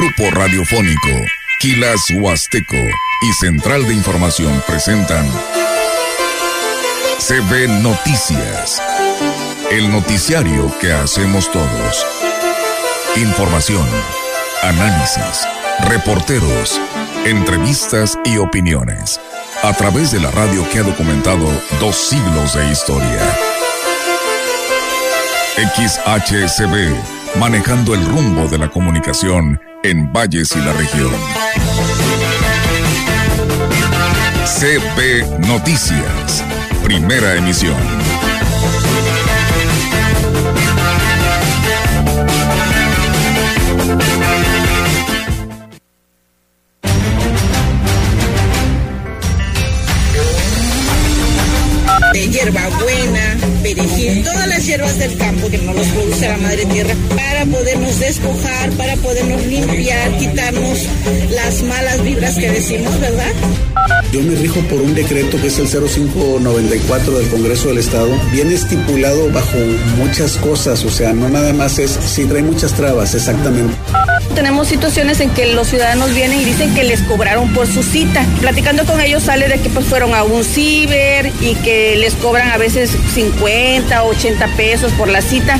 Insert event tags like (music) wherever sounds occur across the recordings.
Grupo Radiofónico, Quilas Huasteco y Central de Información presentan CB Noticias, el noticiario que hacemos todos. Información, análisis, reporteros, entrevistas y opiniones. A través de la radio que ha documentado dos siglos de historia. XHCB, manejando el rumbo de la comunicación en Valles y la región. CP Noticias, primera emisión. Hierbas del campo que no los produce la madre tierra para podernos despojar, para podernos limpiar, quitarnos las malas vibras que decimos, ¿verdad? Yo me rijo por un decreto que es el 0594 del Congreso del Estado. Viene estipulado bajo muchas cosas, o sea, no nada más es, sí trae muchas trabas, exactamente. Tenemos situaciones en que los ciudadanos vienen y dicen que les cobraron por su cita. Platicando con ellos sale de que pues fueron a un ciber y que les cobran a veces 50, 80 pesos por la cita.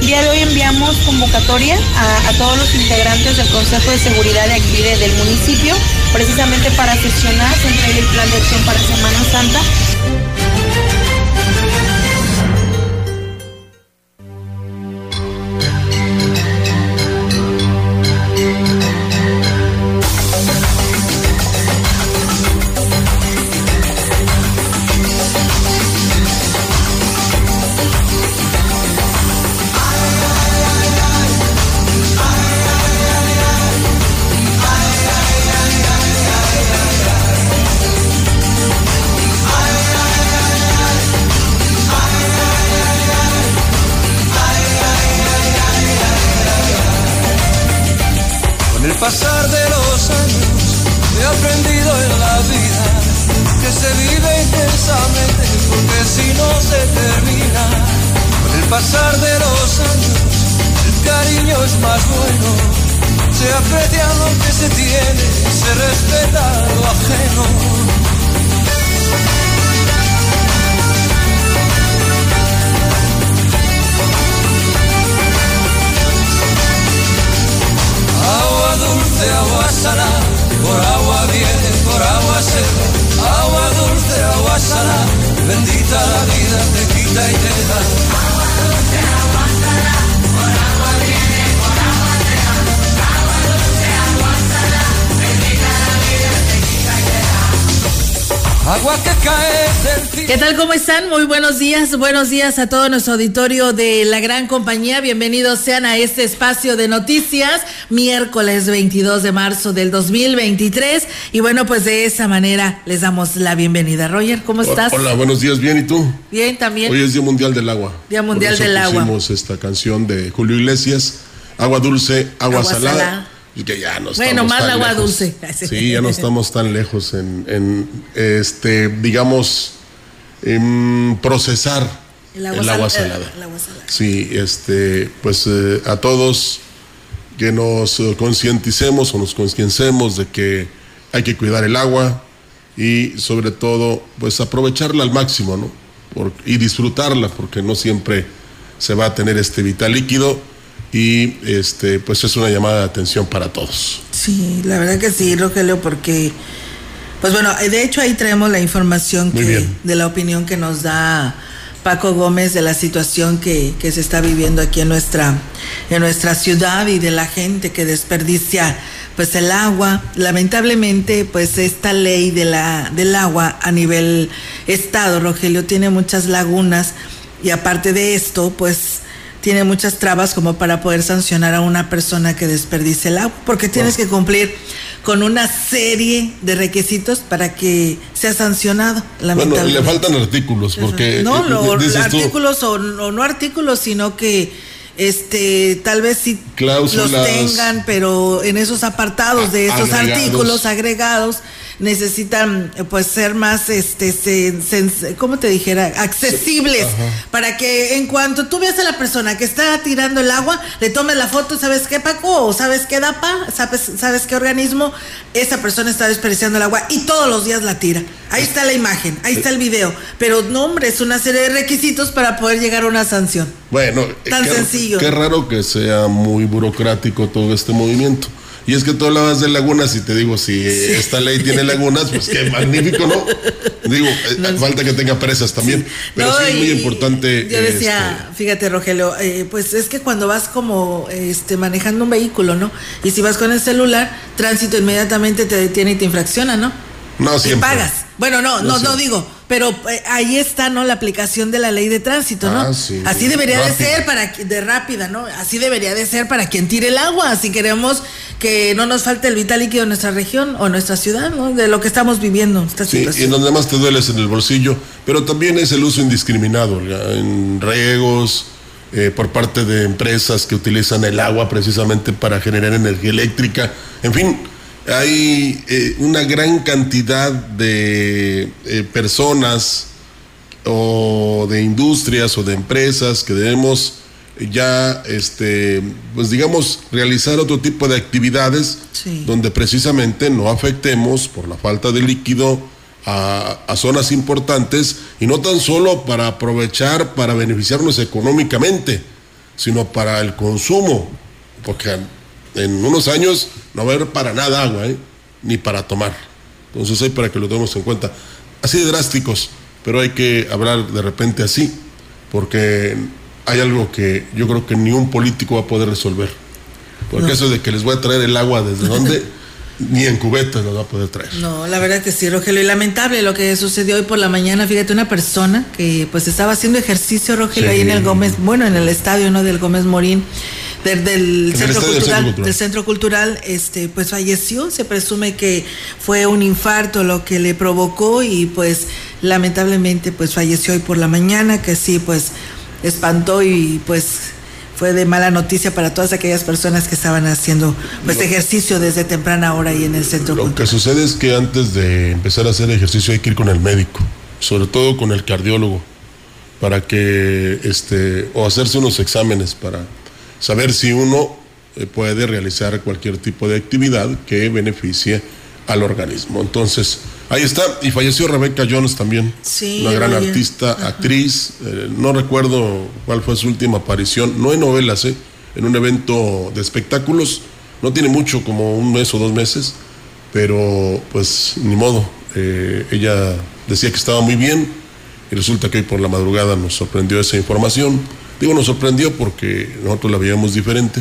El día de hoy enviamos convocatoria a, todos los integrantes del Consejo de Seguridad de aquí de- del municipio, precisamente para sesionar, se entregue el plan de acción para Semana Santa. Están? Muy buenos días. Buenos días a todo nuestro auditorio de la gran compañía. Bienvenidos sean a este espacio de noticias, miércoles 22 de marzo del 2023. Y bueno, pues de esa manera les damos la bienvenida. Roger, ¿cómo estás? Hola, buenos días, bien, ¿y tú? Bien, también. Hoy es Día Mundial del Agua. Día Mundial Por eso del Agua. pusimos esta canción de Julio Iglesias, Agua Dulce, Agua, Agua salada. salada. Y que ya no Bueno, más agua lejos. dulce. (laughs) Sí, ya no estamos tan lejos en, en, este, digamos, en procesar El el agua agua, sal- salada. el agua salada. Sí, este, pues eh, a todos que nos eh, concienticemos o nos conciencemos de que hay que cuidar el agua y sobre todo pues aprovecharla al máximo, ¿no? Por- y disfrutarla porque no siempre se va a tener este vital líquido y este pues es una llamada de atención para todos. Sí, la verdad que sí, Rogelio, porque, pues bueno, de hecho ahí traemos la información que, de la opinión que nos da Paco Gómez de la situación que, que se está viviendo aquí en nuestra, en nuestra ciudad y de la gente que desperdicia pues el agua. Lamentablemente, pues esta ley de la, del agua a nivel estado, Rogelio, tiene muchas lagunas y aparte de esto, pues tiene muchas trabas como para poder sancionar a una persona que desperdice el agua, porque tienes que cumplir con una serie de requisitos para que sea sancionado. Bueno, Lamentablemente. le faltan artículos porque no, eh, lo- dices tú, artículos o, o no artículos, sino que este tal vez sí Cláusulas. los tengan, pero en esos apartados de esos agregados. artículos agregados necesitan eh, pues ser más este sen- sen- ¿cómo te dijera? accesibles para que en cuanto tú veas a la persona que está tirando el agua, le tomes la foto, ¿sabes qué Paco? o ¿sabes qué DAPA? ¿Sabes sabes qué organismo? Esa persona está desperdiciando el agua y todos los días la tira. Ahí está la imagen, ahí está el video, pero no hombre, es una serie de requisitos para poder llegar a una sanción. Bueno, Tan qué, sencillo. Qué raro que sea muy burocrático todo este movimiento. Y es que tú hablabas de lagunas y te digo, si esta ley tiene lagunas, pues qué (laughs) magnífico, ¿no? Digo, eh, falta que tenga presas también. Pero No, sí es muy y importante. Yo decía, fíjate, Rogelio, eh, pues es que cuando vas como este manejando un vehículo, ¿no? Y si vas con el celular, tránsito inmediatamente te detiene y te infracciona, ¿no? este, no Y siempre. pagas. Bueno, no, No no, no, digo, pero eh, ahí está, ¿no? La aplicación de la ley de tránsito, ¿no? Ah, sí. Así debería Rápida. de ser para de rápida, ¿no? Así debería de ser para quien tire el agua, si queremos que no nos falte el vital líquido en nuestra región o nuestra ciudad, ¿no? De lo que estamos viviendo, esta Sí, y situación. en donde más te duele es en el bolsillo, pero también es el uso indiscriminado, en riegos, eh, por parte de empresas que utilizan el agua precisamente para generar energía eléctrica. En fin, hay eh, una gran cantidad de eh, personas o de industrias o de empresas que debemos ya, este, pues digamos, realizar otro tipo de actividades Sí. donde precisamente no afectemos por la falta de líquido a, a zonas importantes y no tan solo para aprovechar, para beneficiarnos económicamente, sino para el consumo, porque en unos años no va a haber para nada agua, ¿eh? ni para tomar. Entonces hay para que lo tomemos en cuenta. Así de drásticos, pero hay que hablar de repente así, porque hay algo que yo creo que ni un político va a poder resolver. Porque eso de que les voy a traer el agua desde (laughs) dónde, ni en cubetas nos va a poder traer. No, la verdad que sí, Rogelio. Y lamentable lo que sucedió hoy por la mañana. Fíjate, una persona que pues estaba haciendo ejercicio, Rogelio, Sí. ahí en el Gómez, bueno, en el estadio, ¿no? Del Gómez Morín, del, del el centro del cultural, Centro Cultural. del centro cultural, este, pues falleció. Se presume que fue un infarto lo que le provocó y pues lamentablemente pues falleció hoy por la mañana, que sí, pues espantó y pues fue de mala noticia para todas aquellas personas que estaban haciendo pues ejercicio desde temprana hora ahí en el centro Lo cultural. que sucede es que antes de empezar a hacer ejercicio hay que ir con el médico, sobre todo con el cardiólogo, para que, este, o hacerse unos exámenes para saber si uno eh, puede realizar cualquier tipo de actividad que beneficie al organismo. Entonces, ahí está, y falleció Rebecca Jones también, Sí, una gran artista, actriz, eh, no recuerdo cuál fue su última aparición, no en novelas, eh, en un evento de espectáculos, no tiene mucho, como un mes o dos meses, pero pues ni modo, eh, ella decía que estaba muy bien. Y resulta que hoy por la madrugada nos sorprendió esa información. Digo, nos sorprendió porque nosotros la veíamos diferente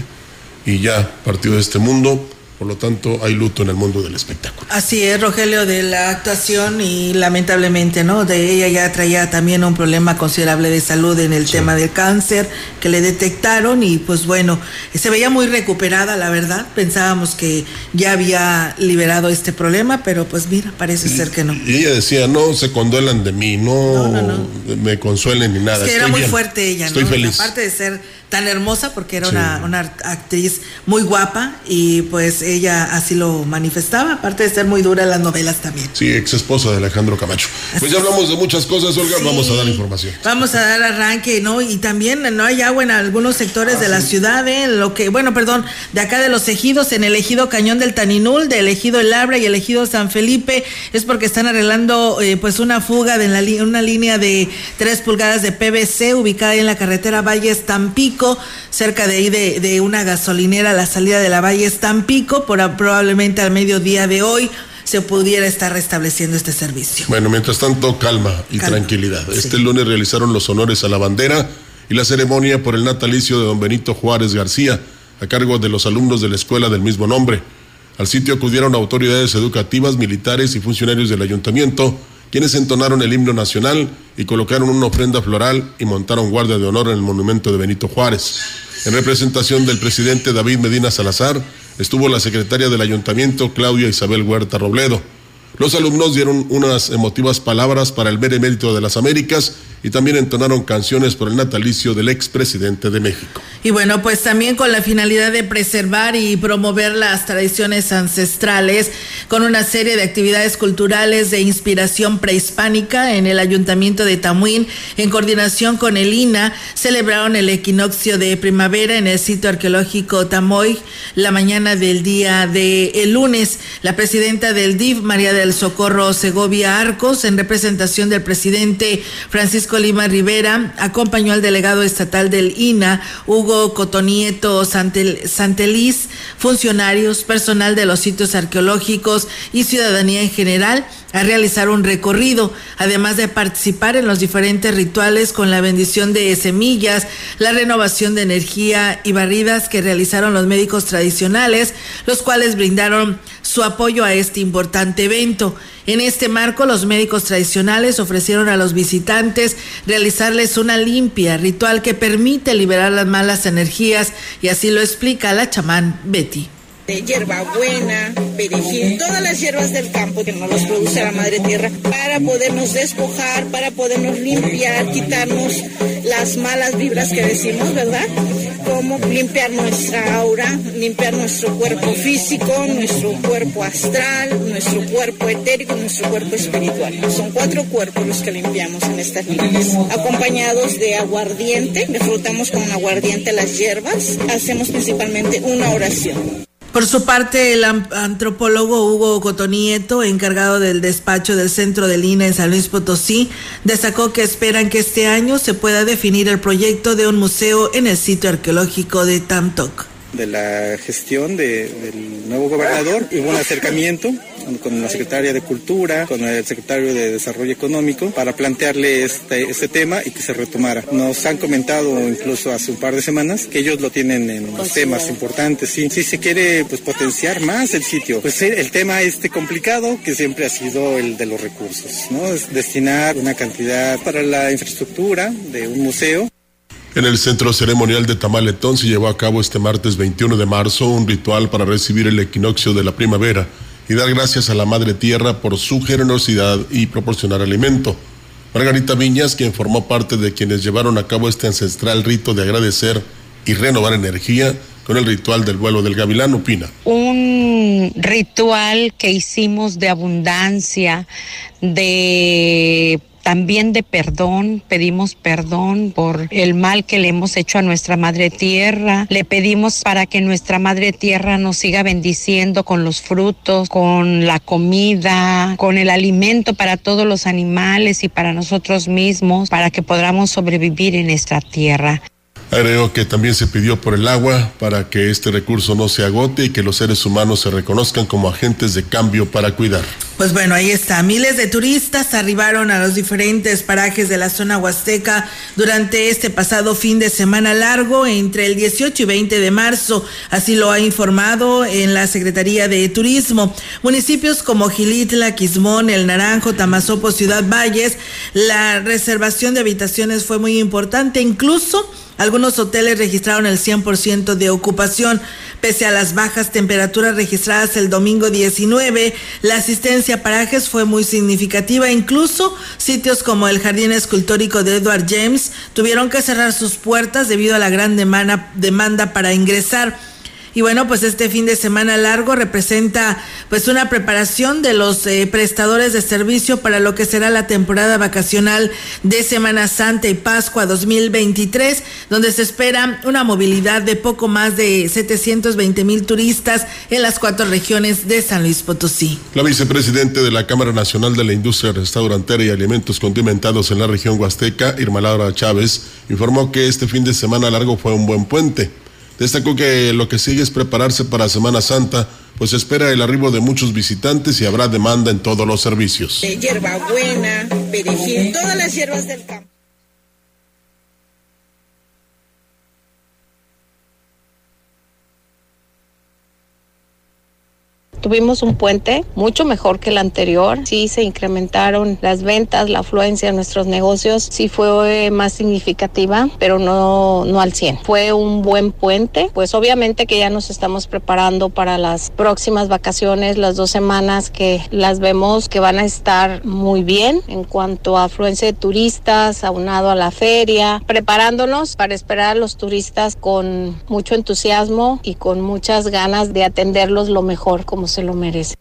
y ya partió de este mundo, por lo tanto hay luto en el mundo del espectáculo. Así es, Rogelio, de la actuación y lamentablemente, ¿no? De ella ya traía también un problema considerable de salud en el tema del cáncer que le detectaron y pues bueno, se veía muy recuperada, la verdad. Pensábamos que ya había liberado este problema, pero pues mira, parece ser que no. Y ella decía, no se conduelan de mí, no, No, no, me consuelen ni nada. Es que era muy bien, fuerte ella, Estoy ¿no? feliz. Aparte de ser tan hermosa, porque era Sí. una, una actriz muy guapa y pues ella así lo manifestaba, aparte de ser muy dura en las novelas también. Sí, ex esposa de Alejandro Camacho. Pues ya hablamos de muchas cosas, Olga, Sí. vamos a dar información. Vamos a dar arranque, ¿no? Y también no hay agua en algunos sectores de la ciudad, ¿eh? Lo que, bueno, perdón, de acá de los ejidos, en el ejido Cañón del Taninul, del ejido El Labra y el ejido San Felipe, es porque están arreglando eh, pues una fuga de la una línea de 3 pulgadas de PVC ubicada en la carretera Valles Tampico, cerca de ahí de, de una gasolinera a la salida de la Valles Tampico, por probablemente al mediodía de hoy se pudiera estar restableciendo este servicio. Bueno, mientras tanto, calma y Calma, tranquilidad. sí. Este lunes realizaron los honores a la bandera y la ceremonia por el natalicio de don Benito Juárez García, a cargo de los alumnos de la escuela del mismo nombre. Al sitio acudieron autoridades educativas, militares y funcionarios del ayuntamiento, quienes entonaron el himno nacional y colocaron una ofrenda floral y montaron guardia de honor en el monumento de Benito Juárez. En representación del presidente David Medina Salazar, estuvo la secretaria del ayuntamiento, Claudia Isabel Huerta Robledo. Los alumnos dieron unas emotivas palabras para el benemérito de las Américas y también entonaron canciones por el natalicio del expresidente de México. Y bueno, pues también con la finalidad de preservar y promover las tradiciones ancestrales, con una serie de actividades culturales de inspiración prehispánica en el Ayuntamiento de Tamuín, en coordinación con el INA, celebraron el equinoccio de primavera en el sitio arqueológico Tamoy la mañana del día de el lunes. La presidenta del DIF, María del Socorro Segovia Arcos, en representación del presidente Francisco Lima Rivera, acompañó al delegado estatal del INA, Hugo Cotonieto Santeliz, funcionarios, personal de los sitios arqueológicos y ciudadanía en general a realizar un recorrido, además de participar en los diferentes rituales con la bendición de semillas, la renovación de energía y barridas que realizaron los médicos tradicionales, los cuales brindaron su apoyo a este importante evento. En este marco, los médicos tradicionales ofrecieron a los visitantes realizarles una limpia ritual que permite liberar las malas energías y así lo explica la chamán Betty de hierbabuena, perejil, todas las hierbas del campo que nos los produce la madre tierra para podernos despojar, para podernos limpiar, quitarnos las malas vibras que decimos, ¿verdad? Como limpiar nuestra aura, limpiar nuestro cuerpo físico, nuestro cuerpo astral, nuestro cuerpo etérico, nuestro cuerpo espiritual. Son cuatro cuerpos los que limpiamos en estas limpias. Acompañados de aguardiente, disfrutamos con aguardiente las hierbas, hacemos principalmente una oración. Por su parte, el antropólogo Hugo Cotonieto, encargado del despacho del Centro de Lina en San Luis Potosí, destacó que esperan que este año se pueda definir el proyecto de un museo en el sitio arqueológico de Tamtoc de la gestión del nuevo gobernador. Hubo un acercamiento con la secretaria de Cultura, con el secretario de Desarrollo Económico, para plantearle este, este tema y que se retomara. Nos han comentado incluso hace un par de semanas que ellos lo tienen en los temas importantes. Sí, sí se quiere pues potenciar más el sitio. Pues el tema este complicado que siempre ha sido el de los recursos, ¿no? Es destinar una cantidad para la infraestructura de un museo en el centro ceremonial de Tamaletón se llevó a cabo este martes 21 de marzo un ritual para recibir el equinoccio de la primavera y dar gracias a la Madre Tierra por su generosidad y proporcionar alimento. Margarita Viñas, quien formó parte de quienes llevaron a cabo este ancestral rito de agradecer y renovar energía con el ritual del vuelo del gavilán, opina. Un ritual que hicimos de abundancia, de también de perdón, pedimos perdón por el mal que le hemos hecho a nuestra Madre Tierra. Le pedimos para que nuestra Madre Tierra nos siga bendiciendo con los frutos, con la comida, con el alimento para todos los animales y para nosotros mismos, para que podamos sobrevivir en esta tierra. Agregó que también se pidió por el agua para que este recurso no se agote y que los seres humanos se reconozcan como agentes de cambio para cuidar. Pues bueno, ahí está. Miles de turistas arribaron a los diferentes parajes de la zona huasteca durante este pasado fin de semana largo entre el 18 y 20 de marzo. Así lo ha informado en la Secretaría de Turismo. Municipios como Gilitla, Quismón, El Naranjo, Tamazopo, Ciudad Valles, la reservación de habitaciones fue muy importante. Incluso algunos hoteles registraron el 100% de ocupación. Pese a las bajas temperaturas registradas el domingo 19, la asistencia a parajes fue muy significativa. Incluso sitios como el Jardín Escultórico de Edward James tuvieron que cerrar sus puertas debido a la gran demanda, para ingresar. Y bueno, pues este fin de semana largo representa pues una preparación de los eh, prestadores de servicio para lo que será la temporada vacacional de Semana Santa y Pascua 2023, donde se espera una movilidad de poco más de 720 mil turistas en las cuatro regiones de San Luis Potosí. La vicepresidente de la Cámara Nacional de la Industria Restaurantera y Alimentos Condimentados en la región Huasteca, Irma Laura Chávez, informó que este fin de semana largo fue un buen puente Destacó que lo que sigue es prepararse para Semana Santa, pues espera el arribo de muchos visitantes y habrá demanda en todos los servicios. hierbabuena, perejil, todas las hierbas del campo. Tuvimos un puente mucho mejor que el anterior. Sí se incrementaron las ventas, la afluencia de nuestros negocios. Sí fue más significativa, pero no, no al 100. Fue un buen puente. Pues obviamente que ya nos estamos preparando para las próximas vacaciones, las dos semanas que las vemos que van a estar muy bien en cuanto a afluencia de turistas, aunado a la feria, preparándonos para esperar a los turistas con mucho entusiasmo y con muchas ganas de atenderlos lo mejor como se lo merece.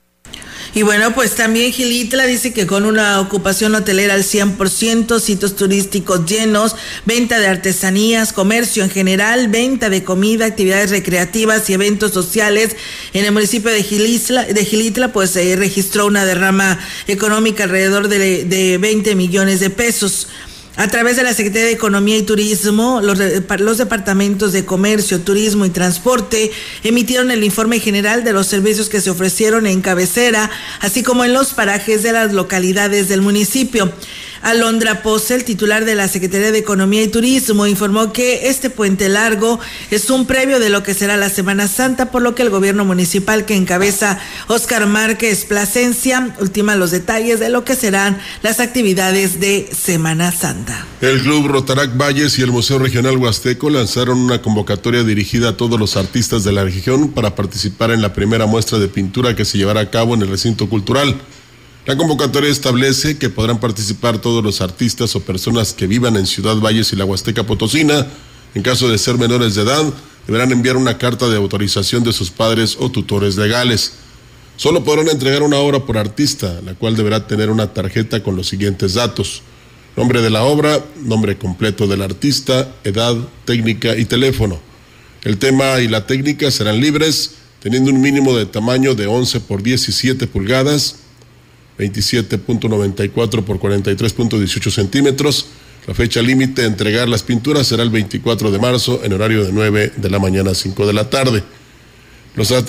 Y bueno, pues también Gilitla dice que con una ocupación hotelera al 100%, sitios turísticos llenos, venta de artesanías, comercio en general, venta de comida, actividades recreativas y eventos sociales en el municipio de Gilitla, de Gilitla pues se registró una derrama económica alrededor de, de 20 millones de pesos. A través de la Secretaría de Economía y Turismo, los, departamentos de Comercio, Turismo y Transporte emitieron el informe general de los servicios que se ofrecieron en cabecera, así como en los parajes de las localidades del municipio. Alondra el titular de la Secretaría de Economía y Turismo, informó que este puente largo es un previo de lo que será la Semana Santa, por lo que el gobierno municipal que encabeza Oscar Márquez Plasencia ultima los detalles de lo que serán las actividades de Semana Santa. El Club Rotarac Valles y el Museo Regional Huasteco lanzaron una convocatoria dirigida a todos los artistas de la región para participar en la primera muestra de pintura que se llevará a cabo en el recinto cultural. La convocatoria establece que podrán participar todos los artistas o personas que vivan en Ciudad Valles y la Huasteca Potosina. En caso de ser menores de edad, deberán enviar una carta de autorización de sus padres o tutores legales. Solo podrán entregar una obra por artista, la cual deberá tener una tarjeta con los siguientes datos. Nombre de la obra, nombre completo del artista, edad, técnica y teléfono. El tema y la técnica serán libres, teniendo un mínimo de tamaño de 11 por 17 pulgadas, 27.94 por 43.18 centímetros. La fecha límite de entregar las pinturas será el 24 de marzo en horario de 9 de la mañana a 5 de la tarde.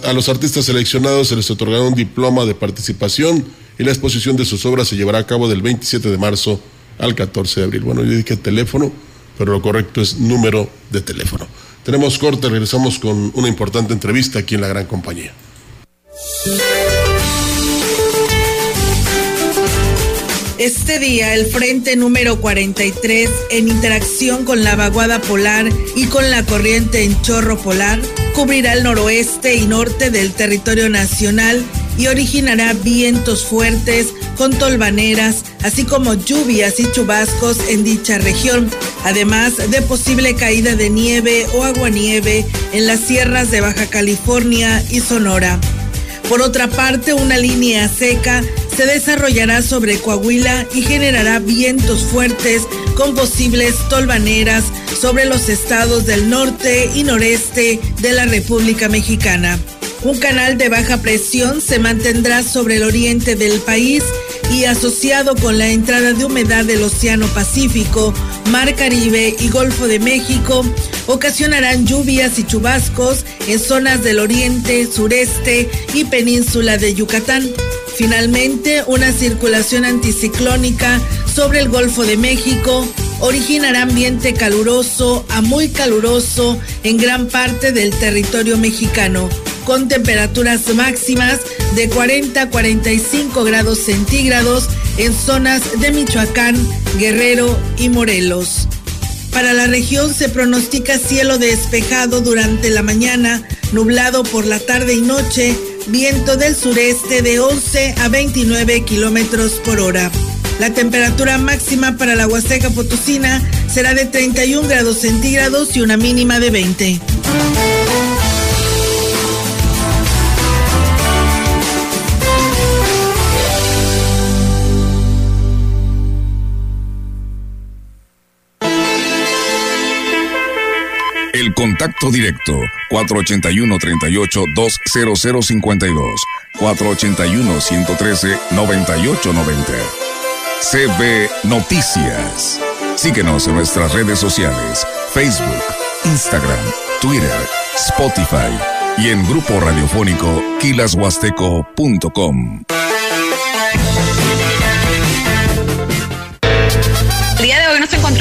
a los artistas seleccionados se les otorgará un diploma de participación y la exposición de sus obras se llevará a cabo del 27 de marzo al 14 de abril. Bueno, yo dije teléfono, pero lo correcto es número de teléfono. Tenemos corte, regresamos con una importante entrevista aquí en la gran compañía. Este día, el frente número 43, en interacción con la vaguada polar y con la corriente en chorro polar, cubrirá el noroeste y norte del territorio nacional y originará vientos fuertes con tolvaneras, así como lluvias y chubascos en dicha región, además de posible caída de nieve o aguanieve en las sierras de Baja California y Sonora. Por otra parte, una línea seca se desarrollará sobre Coahuila y generará vientos fuertes con posibles tolvaneras sobre los estados del norte y noreste de la República Mexicana. Un canal de baja presión se mantendrá sobre el oriente del país y asociado con la entrada de humedad del Océano Pacífico, Mar Caribe y Golfo de México, ocasionarán lluvias y chubascos en zonas del oriente, sureste y península de Yucatán. Finalmente, una circulación anticiclónica sobre el Golfo de México originará ambiente caluroso a muy caluroso en gran parte del territorio mexicano, con temperaturas máximas de 40 a 45 grados centígrados en zonas de Michoacán, Guerrero y Morelos. Para la región se pronostica cielo despejado durante la mañana, nublado por la tarde y noche, viento del sureste de 11 a 29 kilómetros por hora. La temperatura máxima para la Huasteca Potosina será de 31 grados centígrados y una mínima de 20. El contacto directo 481-38-20052 481-113-9890 CB Noticias. Síguenos en nuestras redes sociales, Facebook, Instagram, Twitter, Spotify y en grupo radiofónico quilashuasteco.com.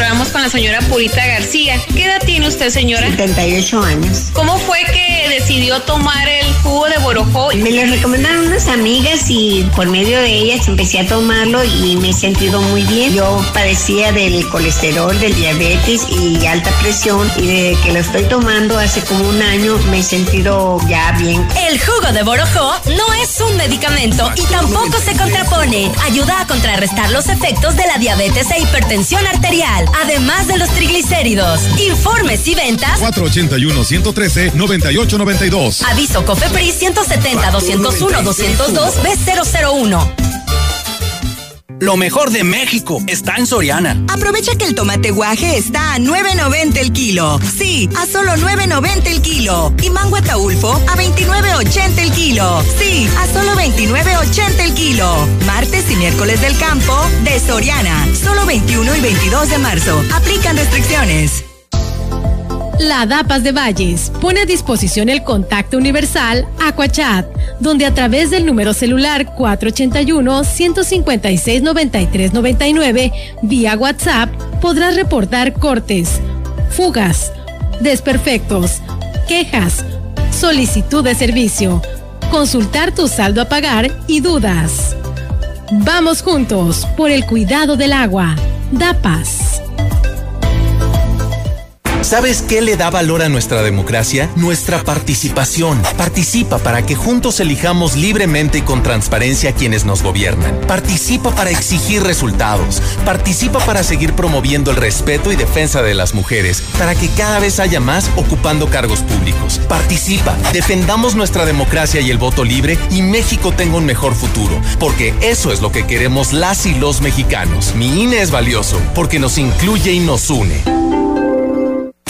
encontramos con la señora Purita García. ¿Qué edad tiene usted, señora? 78 años. ¿Cómo fue que decidió tomar el jugo de borojó? Me lo recomendaron unas amigas y por medio de ellas empecé a tomarlo y me he sentido muy bien. Yo padecía del colesterol, del diabetes y alta presión y desde que lo estoy tomando hace como un año me he sentido ya bien. El jugo de borojó no es un medicamento y tampoco se contrapone. Ayuda a contrarrestar los efectos de la diabetes e hipertensión arterial, además de los triglicéridos. Informes y ventas 481-113-9892. Aviso COFEPRIS 170 201 202 B001. Lo mejor de México está en Soriana. Aprovecha que el tomate guaje está a 9.90 el kilo. Sí, a solo 9.90 el kilo. Y mango ataulfo a 29.80 el kilo. Sí, a solo 29.80 el kilo. Martes y miércoles del campo de Soriana. Solo 21 y 22 de marzo. Aplican restricciones. La DAPAS de Valles pone a disposición el contacto universal Aquachat, donde a través del número celular 481-156-9399 vía WhatsApp podrás reportar cortes, fugas, desperfectos, quejas, solicitud de servicio, consultar tu saldo a pagar y dudas. Vamos juntos por el cuidado del agua. DAPAS. ¿Sabes qué le da valor a nuestra democracia? Nuestra participación. Participa para que juntos elijamos libremente y con transparencia quienes nos gobiernan. Participa para exigir resultados. Participa para seguir promoviendo el respeto y defensa de las mujeres, para que cada vez haya más ocupando cargos públicos. Participa, defendamos nuestra democracia y el voto libre y México tenga un mejor futuro, porque eso es lo que queremos las y los mexicanos. Mi INE es valioso, porque nos incluye y nos une.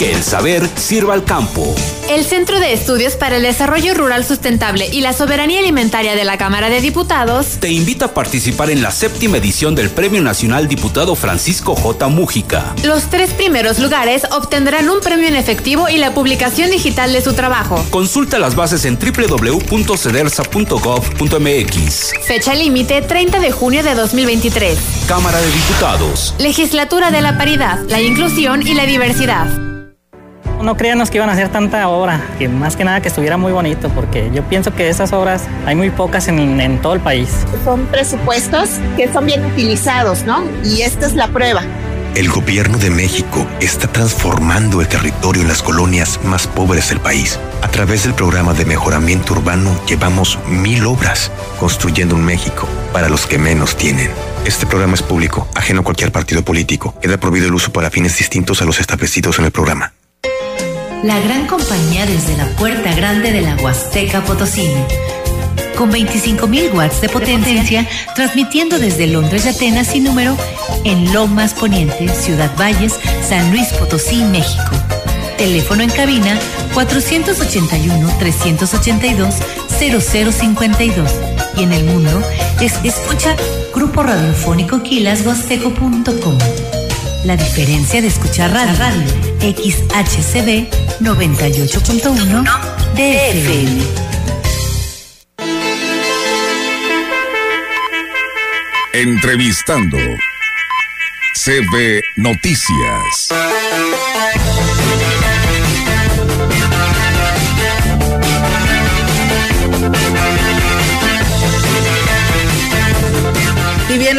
Que el saber sirva al campo. El Centro de Estudios para el Desarrollo Rural Sustentable y la Soberanía Alimentaria de la Cámara de Diputados te invita a participar en la séptima edición del Premio Nacional Diputado Francisco J. Mújica. Los tres primeros lugares obtendrán un premio en efectivo y la publicación digital de su trabajo. Consulta las bases en www.cedersa.gov.mx. Fecha límite 30 de junio de 2023. Cámara de Diputados. Legislatura de la Paridad, la Inclusión y la Diversidad. No creíamos que iban a hacer tanta obra, que más que nada que estuviera muy bonito, porque yo pienso que esas obras hay muy pocas en, en todo el país. Son presupuestos que son bien utilizados, ¿no? Y esta es la prueba. El gobierno de México está transformando el territorio en las colonias más pobres del país. A través del programa de mejoramiento urbano llevamos mil obras construyendo un México para los que menos tienen. Este programa es público, ajeno a cualquier partido político. Queda prohibido el uso para fines distintos a los establecidos en el programa. La gran compañía desde la puerta grande de la Huasteca Potosí. Con 25.000 watts de potencia, transmitiendo desde Londres y Atenas sin número en Lomas Poniente, Ciudad Valles, San Luis Potosí, México. Teléfono en cabina 481-382-0052. Y en el mundo es escucha Grupo Radiofónico Quilashuasteco.com. La diferencia de escuchar radio, radio XHCB 98.1 DFM. Entrevistando CB Noticias.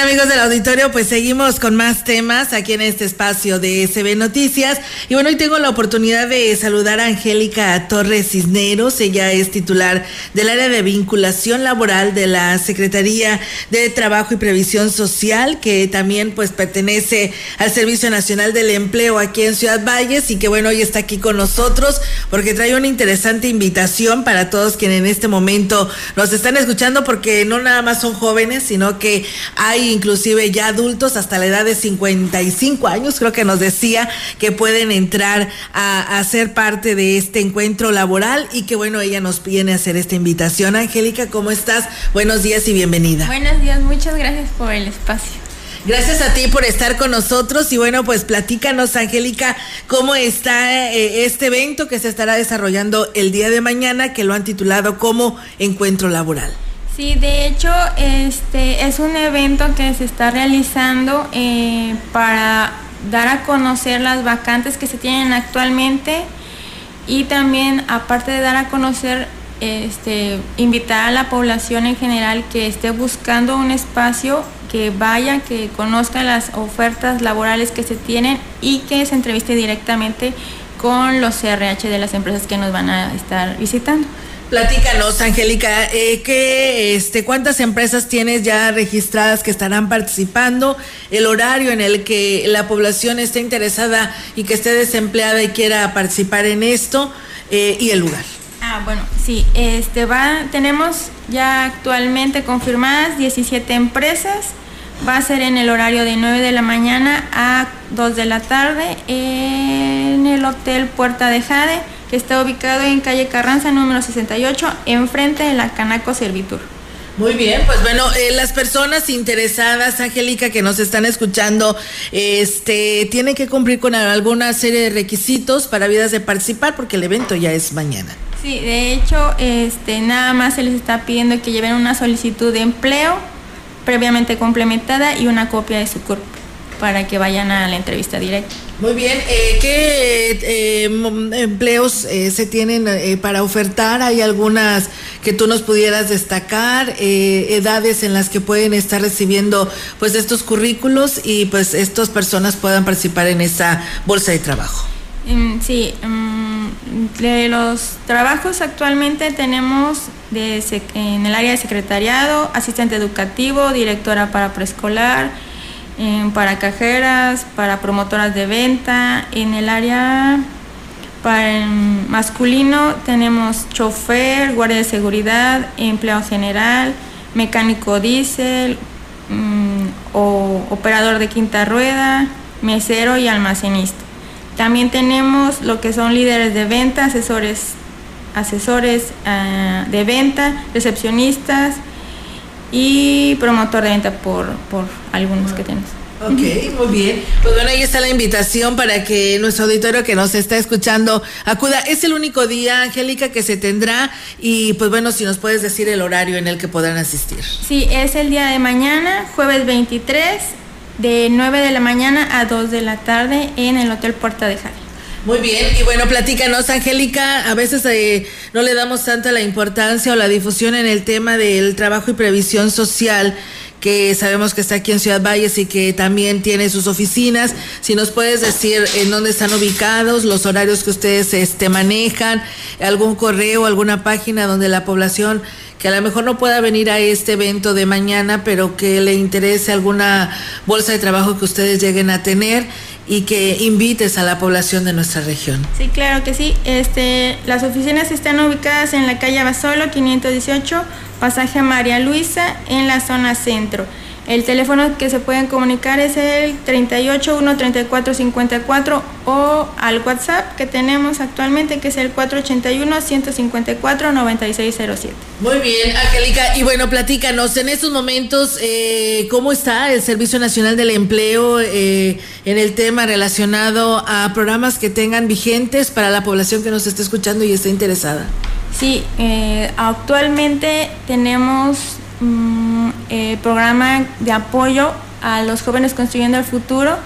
Amigos del auditorio, pues seguimos con más temas aquí en este espacio de SB Noticias. Y bueno, hoy tengo la oportunidad de saludar a Angélica Torres Cisneros. Ella es titular del área de vinculación laboral de la Secretaría de Trabajo y Previsión Social, que también pues pertenece al Servicio Nacional del Empleo aquí en Ciudad Valles y que bueno, hoy está aquí con nosotros porque trae una interesante invitación para todos quienes en este momento nos están escuchando porque no nada más son jóvenes, sino que hay inclusive ya adultos hasta la edad de 55 años, creo que nos decía que pueden entrar a, a, ser parte de este encuentro laboral y que bueno, ella nos viene a hacer esta invitación. Angélica, ¿cómo estás? Buenos días y bienvenida. Buenos días, muchas gracias por el espacio. Gracias a ti por estar con nosotros y bueno, pues platícanos, Angélica, cómo está eh, este evento que se estará desarrollando el día de mañana, que lo han titulado como Encuentro Laboral. Sí, de hecho, este es un evento que se está realizando eh, para dar a conocer las vacantes que se tienen actualmente y también, aparte de dar a conocer, este, invitar a la población en general que esté buscando un espacio, que vaya, que conozca las ofertas laborales que se tienen y que se entreviste directamente con los CRH de las empresas que nos van a estar visitando. Platícanos, Angélica, eh, ¿qué, este, ¿cuántas empresas tienes ya registradas que estarán participando? El horario en el que la población esté interesada y que esté desempleada y quiera participar en esto eh, y el lugar. Ah, bueno, sí, este va, tenemos ya actualmente confirmadas 17 empresas. Va a ser en el horario de 9 de la mañana a 2 de la tarde en el Hotel Puerta de Jade está ubicado en calle Carranza número 68, enfrente de la Canaco Servitur. Muy bien, pues bueno, eh, las personas interesadas, Angélica, que nos están escuchando, este, tienen que cumplir con alguna serie de requisitos para vidas de participar, porque el evento ya es mañana. Sí, de hecho, este, nada más se les está pidiendo que lleven una solicitud de empleo previamente complementada y una copia de su cuerpo para que vayan a la entrevista directa. Muy bien, eh, ¿qué eh, empleos eh, se tienen para ofertar? ¿Hay algunas que tú nos pudieras destacar? edades en las que pueden estar recibiendo pues estos currículos y pues estas personas puedan participar en esa bolsa de trabajo. Mm, sí, mm, de los trabajos actualmente tenemos de, en el área de secretariado, asistente educativo, directora para preescolar, para cajeras, para promotoras de venta. En el área para masculino tenemos chofer, guardia de seguridad, empleado general, mecánico diésel, mm, o operador de quinta rueda, mesero y almacenista. También tenemos lo que son líderes de venta, asesores, asesores ah, de venta, recepcionistas, y promotor de venta por, por algunos que tenemos. Ok, muy bien. Pues bueno, ahí está la invitación para que nuestro auditorio que nos está escuchando acuda. Es el único día, Angélica, que se tendrá y pues bueno, si nos puedes decir el horario en el que podrán asistir. Sí, es el día de mañana, jueves 23, de 9 de la mañana a 2 de la tarde en el Hotel Puerta de Jade. Muy bien, y bueno, platícanos, Angélica, a veces eh, no le damos tanta la importancia o la difusión en el tema del trabajo y previsión social que sabemos que está aquí en Ciudad Valles y que también tiene sus oficinas. Si nos puedes decir en dónde están ubicados, los horarios que ustedes este, manejan, algún correo, alguna página donde la población que a lo mejor no pueda venir a este evento de mañana, pero que le interese alguna bolsa de trabajo que ustedes lleguen a tener y que invites a la población de nuestra región. Sí, claro que sí. Este, las oficinas están ubicadas en la calle Abasolo 518, pasaje María Luisa, en la zona centro. El teléfono que se pueden comunicar es el 381-3454 o al WhatsApp que tenemos actualmente que es el 481-154-9607. Muy bien, Angélica. Y bueno, platícanos, en estos momentos, eh, ¿cómo está el Servicio Nacional del Empleo eh, en el tema relacionado a programas que tengan vigentes para la población que nos está escuchando y está interesada? Sí, eh, actualmente tenemos Mm, eh, programa de apoyo a los jóvenes construyendo el futuro.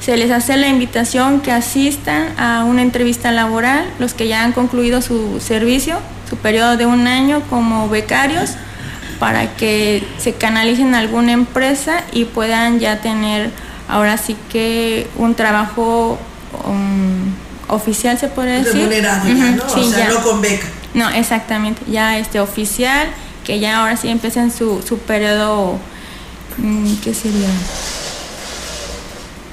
Se les hace la invitación que asistan a una entrevista laboral, los que ya han concluido su servicio, su periodo de un año como becarios, para que se canalicen a alguna empresa y puedan ya tener ahora sí que un trabajo um, oficial se puede decir. Remunerado ¿no? o sea, no con beca. No, exactamente, ya este oficial que ya ahora sí empiezan su, su periodo, mm, ¿qué sería?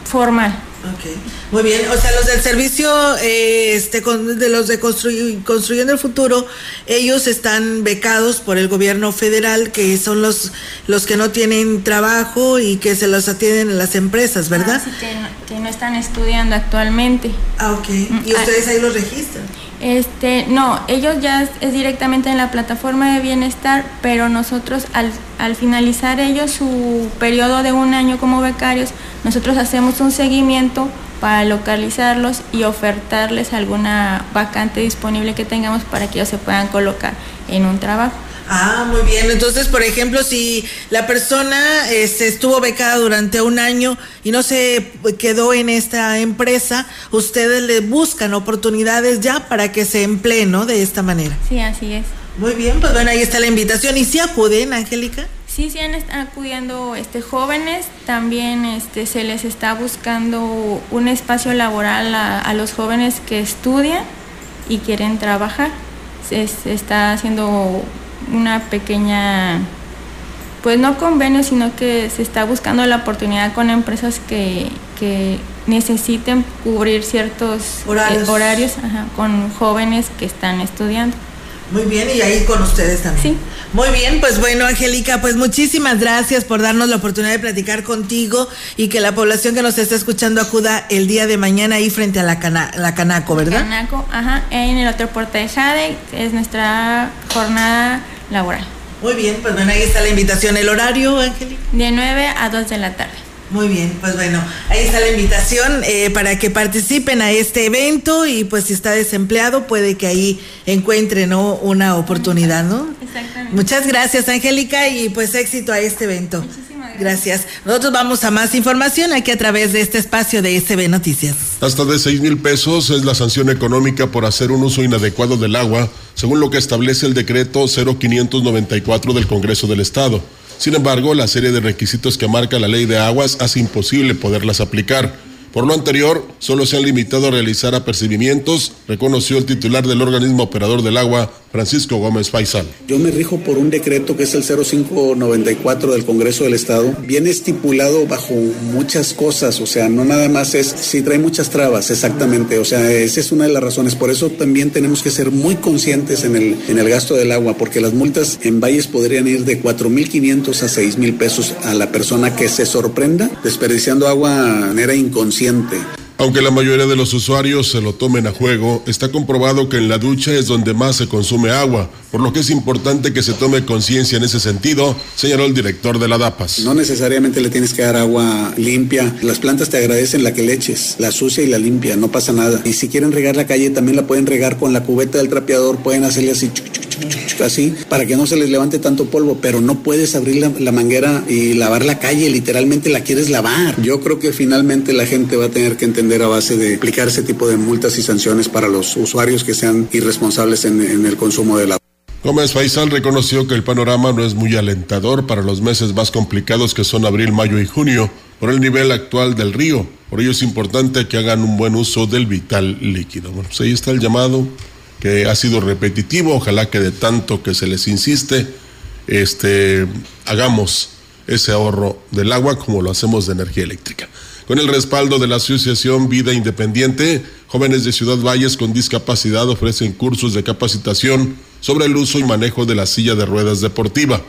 Formal. Okay. Muy bien, o sea, los del servicio, eh, este, de los de Construyendo el Futuro, ellos están becados por el gobierno federal, que son los, los que no tienen trabajo y que se los atienden en las empresas, ¿verdad? Ah, sí, que no, están estudiando actualmente. Ah, ok. ¿Y mm, ustedes ah, ahí los registran? Este, no, ellos ya es, directamente en la plataforma de bienestar, pero nosotros al, al, finalizar ellos su periodo de un año como becarios, nosotros hacemos un seguimiento para localizarlos y ofertarles alguna vacante disponible que tengamos para que ellos se puedan colocar en un trabajo. Ah, muy bien. Entonces, por ejemplo, si la persona este, estuvo becada durante un año y no se quedó en esta empresa, ustedes le buscan oportunidades ya para que se emplee, ¿no? De esta manera. Sí, así es. Muy bien, pues bueno, ahí está la invitación. ¿Y si acuden, Angélica? Sí, sí están acudiendo este, jóvenes, también este, se les está buscando un espacio laboral a, los jóvenes que estudian y quieren trabajar. Se, se está haciendo una pequeña, pues no convenio, sino que se está buscando la oportunidad con empresas que, que necesiten cubrir ciertos horarios, eh, horarios con jóvenes que están estudiando. Muy bien, y ahí con ustedes también. Sí. Muy bien, pues bueno, Angélica, pues muchísimas gracias por darnos la oportunidad de platicar contigo y que la población que nos está escuchando acuda el día de mañana ahí frente a la, cana, la Canaco, ¿verdad? Canaco, ajá, en el otro puerto de Jade, es nuestra jornada laboral. Muy bien, pues bueno, ahí está la invitación. ¿El horario, Angélica? De 9 a 2 de la tarde. Muy bien, pues bueno, ahí está la invitación eh, para que participen a este evento y pues si está desempleado puede que ahí encuentre ¿no? una oportunidad, ¿no? Exactamente. Muchas gracias, Angélica, y pues éxito a este evento. Gracias. Nosotros vamos a más información aquí a través de este espacio de SB Noticias. Hasta de 6 mil pesos es la sanción económica por hacer un uso inadecuado del agua, según lo que establece el decreto 0594 del Congreso del Estado. Sin embargo, la serie de requisitos que marca la ley de aguas hace imposible poderlas aplicar. Por lo anterior, solo se han limitado a realizar apercibimientos, reconoció el titular del organismo operador del agua, Francisco Gómez Faisal. Yo me rijo por un decreto que es el 0594 del Congreso del Estado. Viene estipulado bajo muchas cosas, o sea, no nada más es, si trae muchas trabas, exactamente, o sea, esa es una de las razones. Por eso también tenemos que ser muy conscientes en el, en el gasto del agua, porque las multas en valles podrían ir de 4.500 a 6.000 pesos a la persona que se sorprenda desperdiciando agua de manera inconsciente. Aunque la mayoría de los usuarios se lo tomen a juego, está comprobado que en la ducha es donde más se consume agua, por lo que es importante que se tome conciencia en ese sentido, señaló el director de la DAPAS. No necesariamente le tienes que dar agua limpia, las plantas te agradecen la que le eches, la sucia y la limpia, no pasa nada. Y si quieren regar la calle, también la pueden regar con la cubeta del trapeador, pueden hacerle así, así, para que no se les levante tanto polvo, pero no puedes abrir la, la manguera y lavar la calle, literalmente la quieres lavar. Yo creo que finalmente la gente va a tener que entender a base de aplicar ese tipo de multas y sanciones para los usuarios que sean irresponsables en, en el consumo del agua. Gómez Faisal reconoció que el panorama no es muy alentador para los meses más complicados que son abril, mayo y junio por el nivel actual del río. Por ello es importante que hagan un buen uso del vital líquido. Bueno, pues ahí está el llamado que ha sido repetitivo. Ojalá que de tanto que se les insiste, este, hagamos ese ahorro del agua como lo hacemos de energía eléctrica. Con el respaldo de la Asociación Vida Independiente, jóvenes de Ciudad Valles con discapacidad ofrecen cursos de capacitación sobre el uso y manejo de la silla de ruedas deportiva.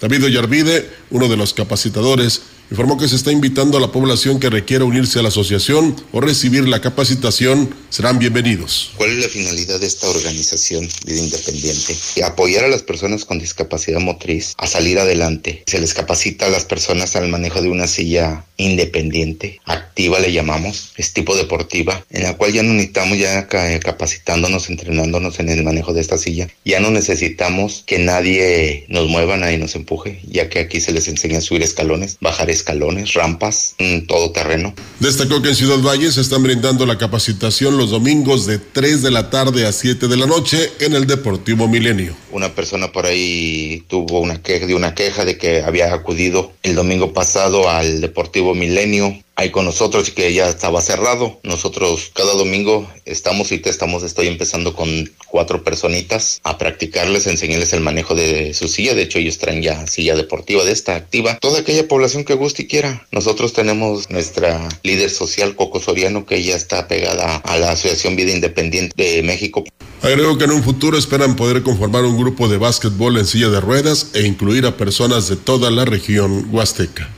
David Ollarvide, uno de los capacitadores, informó que se está invitando a la población que requiera unirse a la asociación o recibir la capacitación, serán bienvenidos. ¿Cuál es la finalidad de esta organización Vida Independiente? Apoyar a las personas con discapacidad motriz a salir adelante. Se les capacita a las personas al manejo de una silla independiente, activa le llamamos, es tipo deportiva, en la cual ya no necesitamos ya capacitándonos, entrenándonos en el manejo de esta silla. Ya no necesitamos que nadie nos mueva, nadie nos empuje, ya que aquí se les enseña a subir escalones, bajar escalones, rampas, todo terreno. Destacó que en Ciudad Valle se están brindando la capacitación los domingos de 3 de la tarde a 7 de la noche en el Deportivo Milenio. Una persona por ahí tuvo una queja, de una queja de que había acudido el domingo pasado al Deportivo Milenio ahí con nosotros que ya estaba cerrado. Nosotros cada domingo estamos y te estamos, estoy empezando con cuatro personitas a practicarles, enseñarles el manejo de su silla. De hecho, ellos traen ya silla deportiva de esta activa. Toda aquella población que guste y quiera. Nosotros tenemos nuestra líder social, Coco Soriano, que ya está pegada a la Asociación Vida Independiente de México. Agrego que en un futuro esperan poder conformar un grupo de básquetbol en silla de ruedas e incluir a personas de toda la región huasteca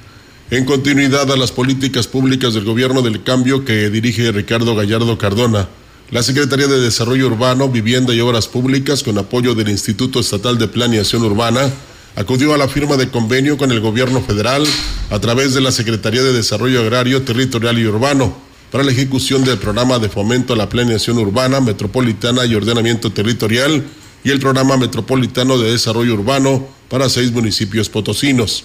en continuidad a las políticas públicas del gobierno del cambio que dirige Ricardo Gallardo Cardona. La Secretaría de Desarrollo Urbano, Vivienda y Obras Públicas, con apoyo del Instituto Estatal de Planeación Urbana, acudió a la firma de convenio con el gobierno federal a través de la Secretaría de Desarrollo Agrario, Territorial y Urbano para la ejecución del programa de fomento a la planeación urbana, metropolitana y ordenamiento territorial y el Programa Metropolitano de Desarrollo Urbano para seis municipios potosinos.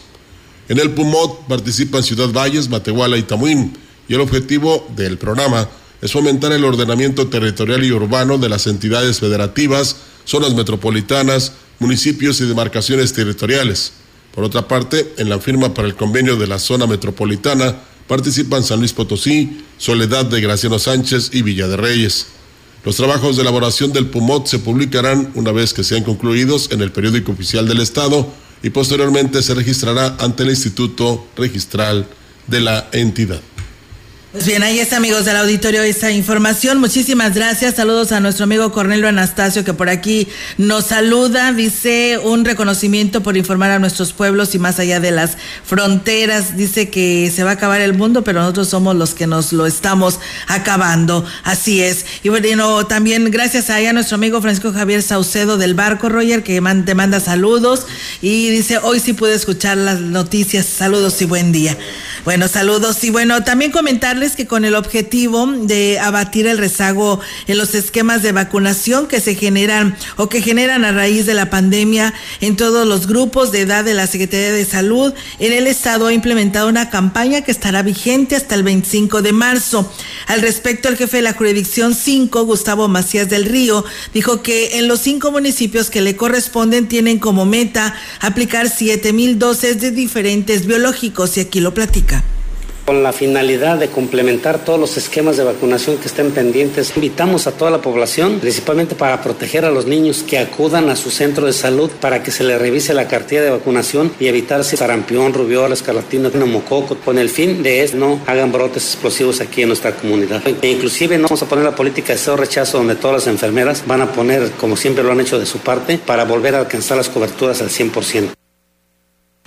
En el PUMOT participan Ciudad Valles, Matehuala y Tamuín, y el objetivo del programa es fomentar el ordenamiento territorial y urbano de las entidades federativas, zonas metropolitanas, municipios y demarcaciones territoriales. Por otra parte, en la firma para el convenio de la zona metropolitana participan San Luis Potosí, Soledad de Graciano Sánchez y Villa de Reyes. Los trabajos de elaboración del PUMOT se publicarán una vez que sean concluidos en el periódico oficial del Estado y posteriormente se registrará ante el Instituto Registral de la entidad. Pues bien, ahí está, amigos del auditorio, esta información. Muchísimas gracias. Saludos a nuestro amigo Cornelio Anastasio, que por aquí nos saluda. Dice un reconocimiento por informar a nuestros pueblos y más allá de las fronteras. Dice que se va a acabar el mundo, pero nosotros somos los que nos lo estamos acabando. Así es. Y bueno, también gracias a, a nuestro amigo Francisco Javier Saucedo del Barco, Roger, que te manda saludos. Y dice, hoy sí pude escuchar las noticias. Saludos y buen día. Bueno, saludos. Y bueno, también comentarles que con el objetivo de abatir el rezago en los esquemas de vacunación que se generan o que generan a raíz de la pandemia en todos los grupos de edad de la Secretaría de Salud, en el Estado ha implementado una campaña que estará vigente hasta el 25 de marzo. Al respecto, el jefe de la jurisdicción 5, Gustavo Macías del Río, dijo que en los cinco municipios que le corresponden tienen como meta aplicar 7 mil dosis de diferentes biológicos y aquí lo platica. Con la finalidad de complementar todos los esquemas de vacunación que estén pendientes, invitamos a toda la población, principalmente para proteger a los niños que acudan a su centro de salud para que se les revise la cartilla de vacunación y evitarse sarampión, rubiola, escarlatina, neumococo, con el fin de es no hagan brotes explosivos aquí en nuestra comunidad. E inclusive no vamos a poner la política de cero rechazo donde todas las enfermeras van a poner, como siempre lo han hecho de su parte, para volver a alcanzar las coberturas al 100%.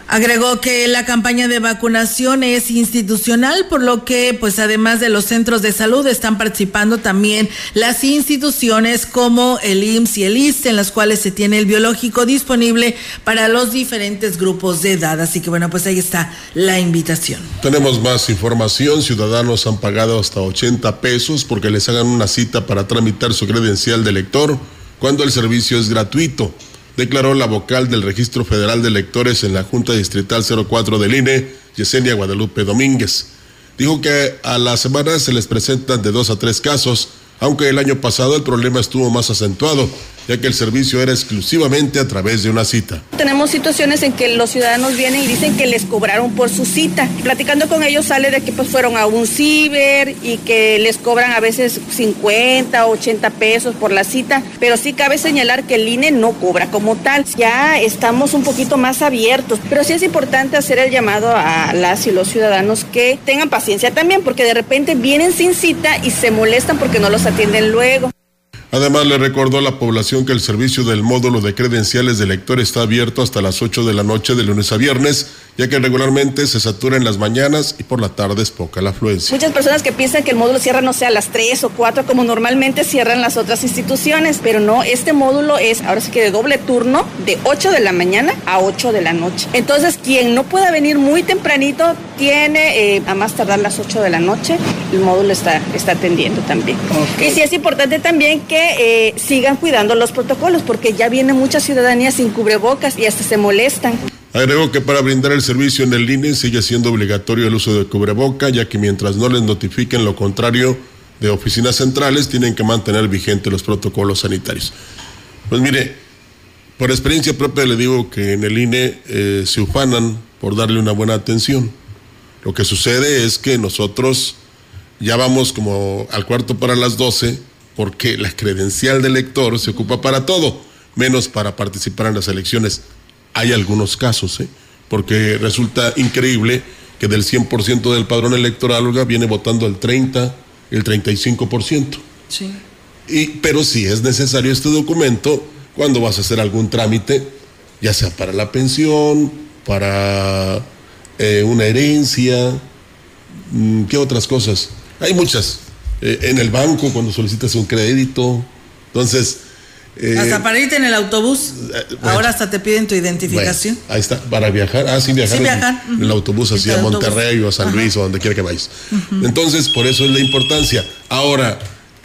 Agregó que la campaña de vacunación es institucional, por lo que, pues además de los centros de salud, están participando también las instituciones como el IMSS y el ISTE, en las cuales se tiene el biológico disponible para los diferentes grupos de edad. Así que bueno, pues ahí está la invitación. Tenemos más información. Ciudadanos han pagado hasta 80 pesos porque les hagan una cita para tramitar su credencial de lector cuando el servicio es gratuito declaró la vocal del Registro Federal de Electores en la Junta Distrital 04 del INE, Yesenia Guadalupe Domínguez. Dijo que a la semana se les presentan de dos a tres casos, aunque el año pasado el problema estuvo más acentuado, ya que el servicio era exclusivamente a través de una cita. Tenemos situaciones en que los ciudadanos vienen y dicen que les cobraron por su cita. Platicando con ellos sale de que pues fueron a un ciber y que les cobran a veces 50 o 80 pesos por la cita, pero sí cabe señalar que el INE no cobra como tal. Ya estamos un poquito más abiertos, pero sí es importante hacer el llamado a las y los ciudadanos que tengan paciencia también, porque de repente vienen sin cita y se molestan porque no los atienden luego. Además, le recordó a la población que el servicio del módulo de credenciales de lector está abierto hasta las 8 de la noche de lunes a viernes, ya que regularmente se satura en las mañanas y por la tarde es poca la afluencia. Muchas personas que piensan que el módulo cierra, no sé, a las 3 o 4, como normalmente cierran las otras instituciones, pero no, este módulo es ahora sí que de doble turno, de 8 de la mañana a 8 de la noche. Entonces, quien no pueda venir muy tempranito, tiene eh, a más tardar las 8 de la noche, el módulo está, está atendiendo también. Y sí es importante también que eh, sigan cuidando los protocolos, porque ya viene mucha ciudadanía sin cubrebocas y hasta se molestan. Agregó que para brindar el servicio en el INE sigue siendo obligatorio el uso de cubreboca, ya que mientras no les notifiquen lo contrario de oficinas centrales, tienen que mantener vigentes los protocolos sanitarios. Pues mire, por experiencia propia le digo que en el INE eh, se ufanan por darle una buena atención. Lo que sucede es que nosotros ya vamos como al cuarto para las 12 porque la credencial de elector se ocupa para todo, menos para participar en las elecciones. Hay algunos casos, ¿eh? porque resulta increíble que del 100% del padrón electoral viene votando el 30, el 35%. Sí. Y, pero sí es necesario este documento cuando vas a hacer algún trámite, ya sea para la pensión, para eh, una herencia, mm, ¿qué otras cosas? Hay muchas. Eh, en el banco cuando solicitas un crédito. Entonces... Eh, hasta para irte en el autobús, eh, ahora hasta te piden tu identificación. ahí está, para viajar. Ah, sí, viajar, en, el autobús así a Monterrey o a San Luis o donde quiera que vayas. Entonces, por eso es la importancia. Ahora,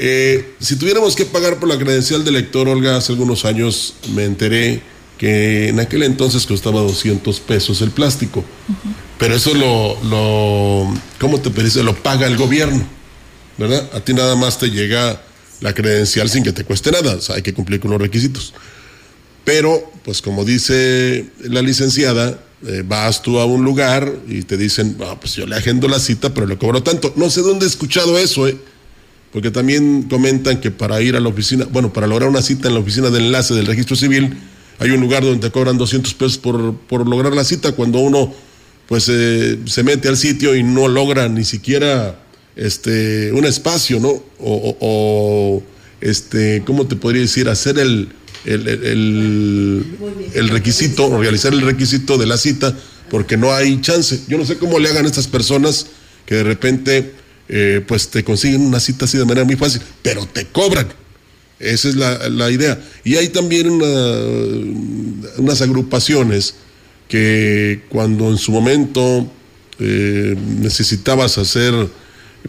Eh, si tuviéramos que pagar por la credencial de lector, Olga, hace algunos años me enteré que en aquel entonces costaba 200 pesos el plástico. Pero eso lo, lo, ¿cómo te parece? Lo paga el gobierno, ¿verdad? A ti nada más te llega la credencial sin que te cueste nada, o sea, hay que cumplir con los requisitos. Pero, pues como dice la licenciada, eh, vas tú a un lugar y te dicen, ah, pues yo le agendo la cita, pero le cobro tanto. No sé dónde he escuchado eso, ¿eh? Porque también comentan que para ir a la oficina, bueno, para lograr una cita en la oficina de enlace del registro civil, hay un lugar donde te cobran 200 pesos por, lograr la cita, cuando uno pues eh, se mete al sitio y no logra ni siquiera este un espacio, ¿no? O, este, ¿cómo te podría decir? Hacer el, el, el, requisito, realizar el requisito de la cita, porque no hay chance. Yo no sé cómo le hagan a estas personas que de repente eh, pues te consiguen una cita así de manera muy fácil, pero te cobran. Esa es la, la idea. Y hay también una, unas agrupaciones que cuando en su momento eh, necesitabas hacer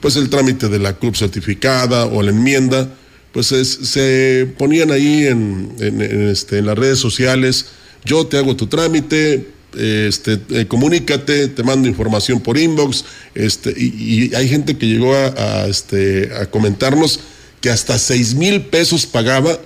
pues el trámite de la CUP certificada o la enmienda, pues se ponían ahí en, este, en las redes sociales, yo te hago tu trámite, este, eh, comunícate, te mando información por inbox, este, y, hay gente que llegó a, este, a comentarnos que hasta seis mil pesos pagaba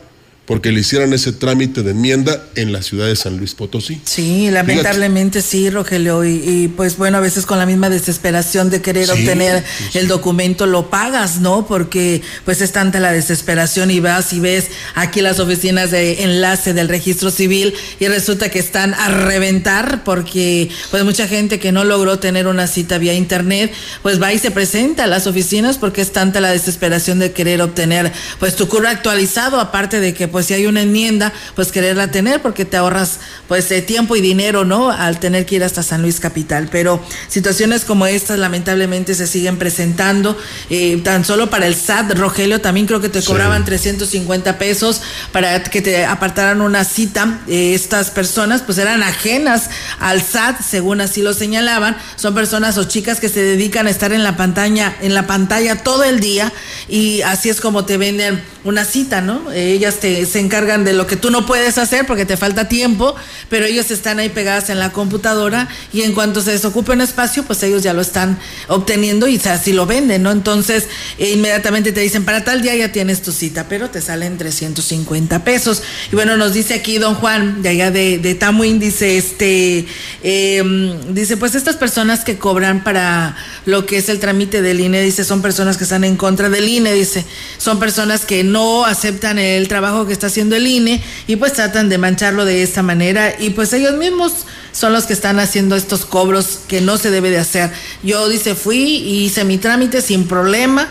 porque le hicieran ese trámite de enmienda en la ciudad de San Luis Potosí. Sí, lamentablemente sí, Rogelio, y, pues bueno, a veces con la misma desesperación de querer obtener el documento lo pagas, ¿no? Porque pues es tanta la desesperación y vas y ves aquí las oficinas de enlace del registro civil y resulta que están a reventar porque pues mucha gente que no logró tener una cita vía internet, pues va y se presenta a las oficinas porque es tanta la desesperación de querer obtener pues tu curro actualizado, aparte de que pues si hay una enmienda, pues quererla tener porque te ahorras pues eh, tiempo y dinero, ¿no? Al tener que ir hasta San Luis Capital. Pero situaciones como estas lamentablemente se siguen presentando. Eh, tan solo para el SAT, Rogelio, también creo que te cobraban 350 pesos para que te apartaran una cita. Eh, estas personas pues eran ajenas al SAT, según así lo señalaban. Son personas o chicas que se dedican a estar en la pantalla, en la pantalla todo el día y así es como te venden una cita, ¿no? ellas te se encargan de lo que tú no puedes hacer porque te falta tiempo, pero ellos están ahí pegadas en la computadora y en cuanto se desocupe un espacio, pues ellos ya lo están obteniendo y así lo venden, ¿no? Entonces, eh, inmediatamente te dicen, para tal día ya tienes tu cita, pero te salen 350 pesos. Y bueno, nos dice aquí don Juan, de allá de, de Tamuín, dice, este, em, dice, pues estas personas que cobran para lo que es el trámite del INE, dice, son personas que están en contra del INE, dice, son personas que no aceptan el trabajo que está haciendo el INE y pues tratan de mancharlo de esta manera y pues ellos mismos son los que están haciendo estos cobros que no se debe de hacer. Yo dice, fui y hice mi trámite sin problema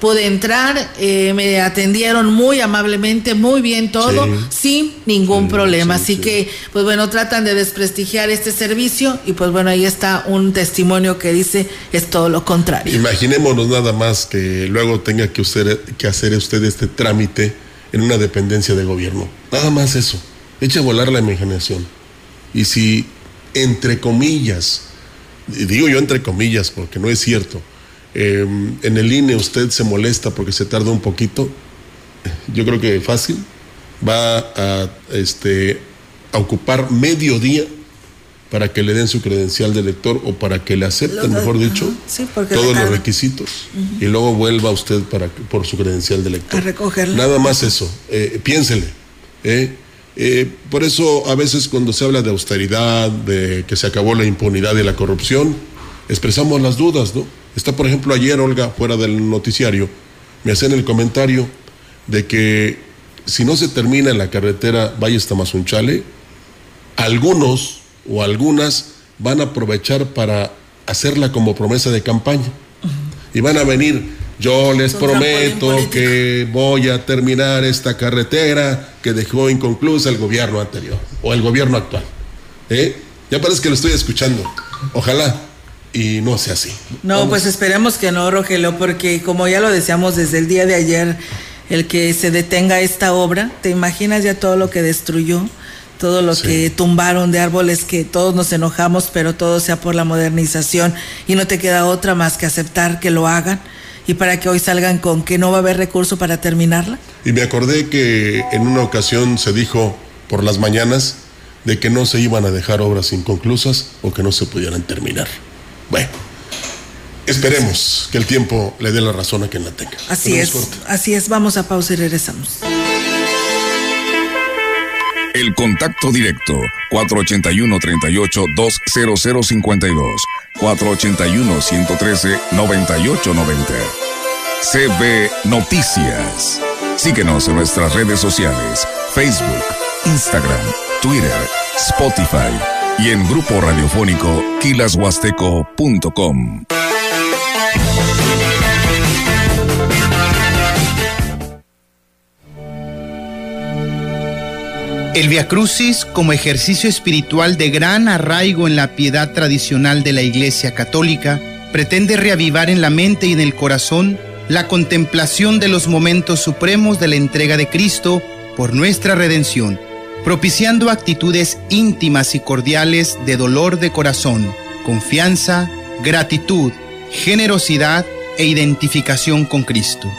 pude entrar, eh, me atendieron muy amablemente, muy bien todo, sin ningún problema. Así que, pues bueno, tratan de desprestigiar este servicio y pues bueno, ahí está un testimonio que dice es todo lo contrario. Imaginémonos nada más que luego tenga que, usted, que hacer usted este trámite en una dependencia de gobierno. Nada más eso. Eche a volar la imaginación. Y si, entre comillas, digo yo entre comillas porque no es cierto, em, en el INE usted se molesta porque se tarda un poquito, yo creo que fácil, va a, este, a ocupar medio día para que le den su credencial de lector o para que le acepten, mejor dicho, todos los requisitos y luego vuelva usted para por su credencial de lector. A recogerla. Nada más eso, eh, piénsele. Eh, eh, por eso a veces cuando se habla de austeridad, de que se acabó la impunidad y la corrupción, expresamos las dudas, ¿no? Está, por ejemplo, ayer, Olga, fuera del noticiario, me hacen el comentario de que si no se termina en la carretera Valle Tamazunchale, algunos o algunas van a aprovechar para hacerla como promesa de campaña. Y van a venir, yo les prometo que voy a terminar esta carretera que dejó inconclusa el gobierno anterior o el gobierno actual. ¿Eh? Ya parece que lo estoy escuchando. Ojalá y no sea así. No, pues esperemos que no, Rogelio, porque como ya lo decíamos desde el día de ayer, el que se detenga esta obra, ¿te imaginas ya todo lo que destruyó? Todo lo que tumbaron de árboles que todos nos enojamos, pero todo sea por la modernización y no te queda otra más que aceptar que lo hagan y para que hoy salgan con que no va a haber recurso para terminarla. Y me acordé que en una ocasión se dijo por las mañanas de que no se iban a dejar obras inconclusas o que no se pudieran terminar. Bueno, esperemos que el tiempo le dé la razón a quien la tenga. Así es, así es. Vamos a pausa y regresamos. El contacto directo 481-38-20052 481-113-9890 CB Noticias. Síguenos en nuestras redes sociales, Facebook, Instagram, Twitter, Spotify y en grupo radiofónico kilashuasteco.com. El Via Crucis, como ejercicio espiritual de gran arraigo en la piedad tradicional de la Iglesia Católica, pretende reavivar en la mente y en el corazón la contemplación de los momentos supremos de la entrega de Cristo por nuestra redención, propiciando actitudes íntimas y cordiales de dolor de corazón, confianza, gratitud, generosidad e identificación con Cristo.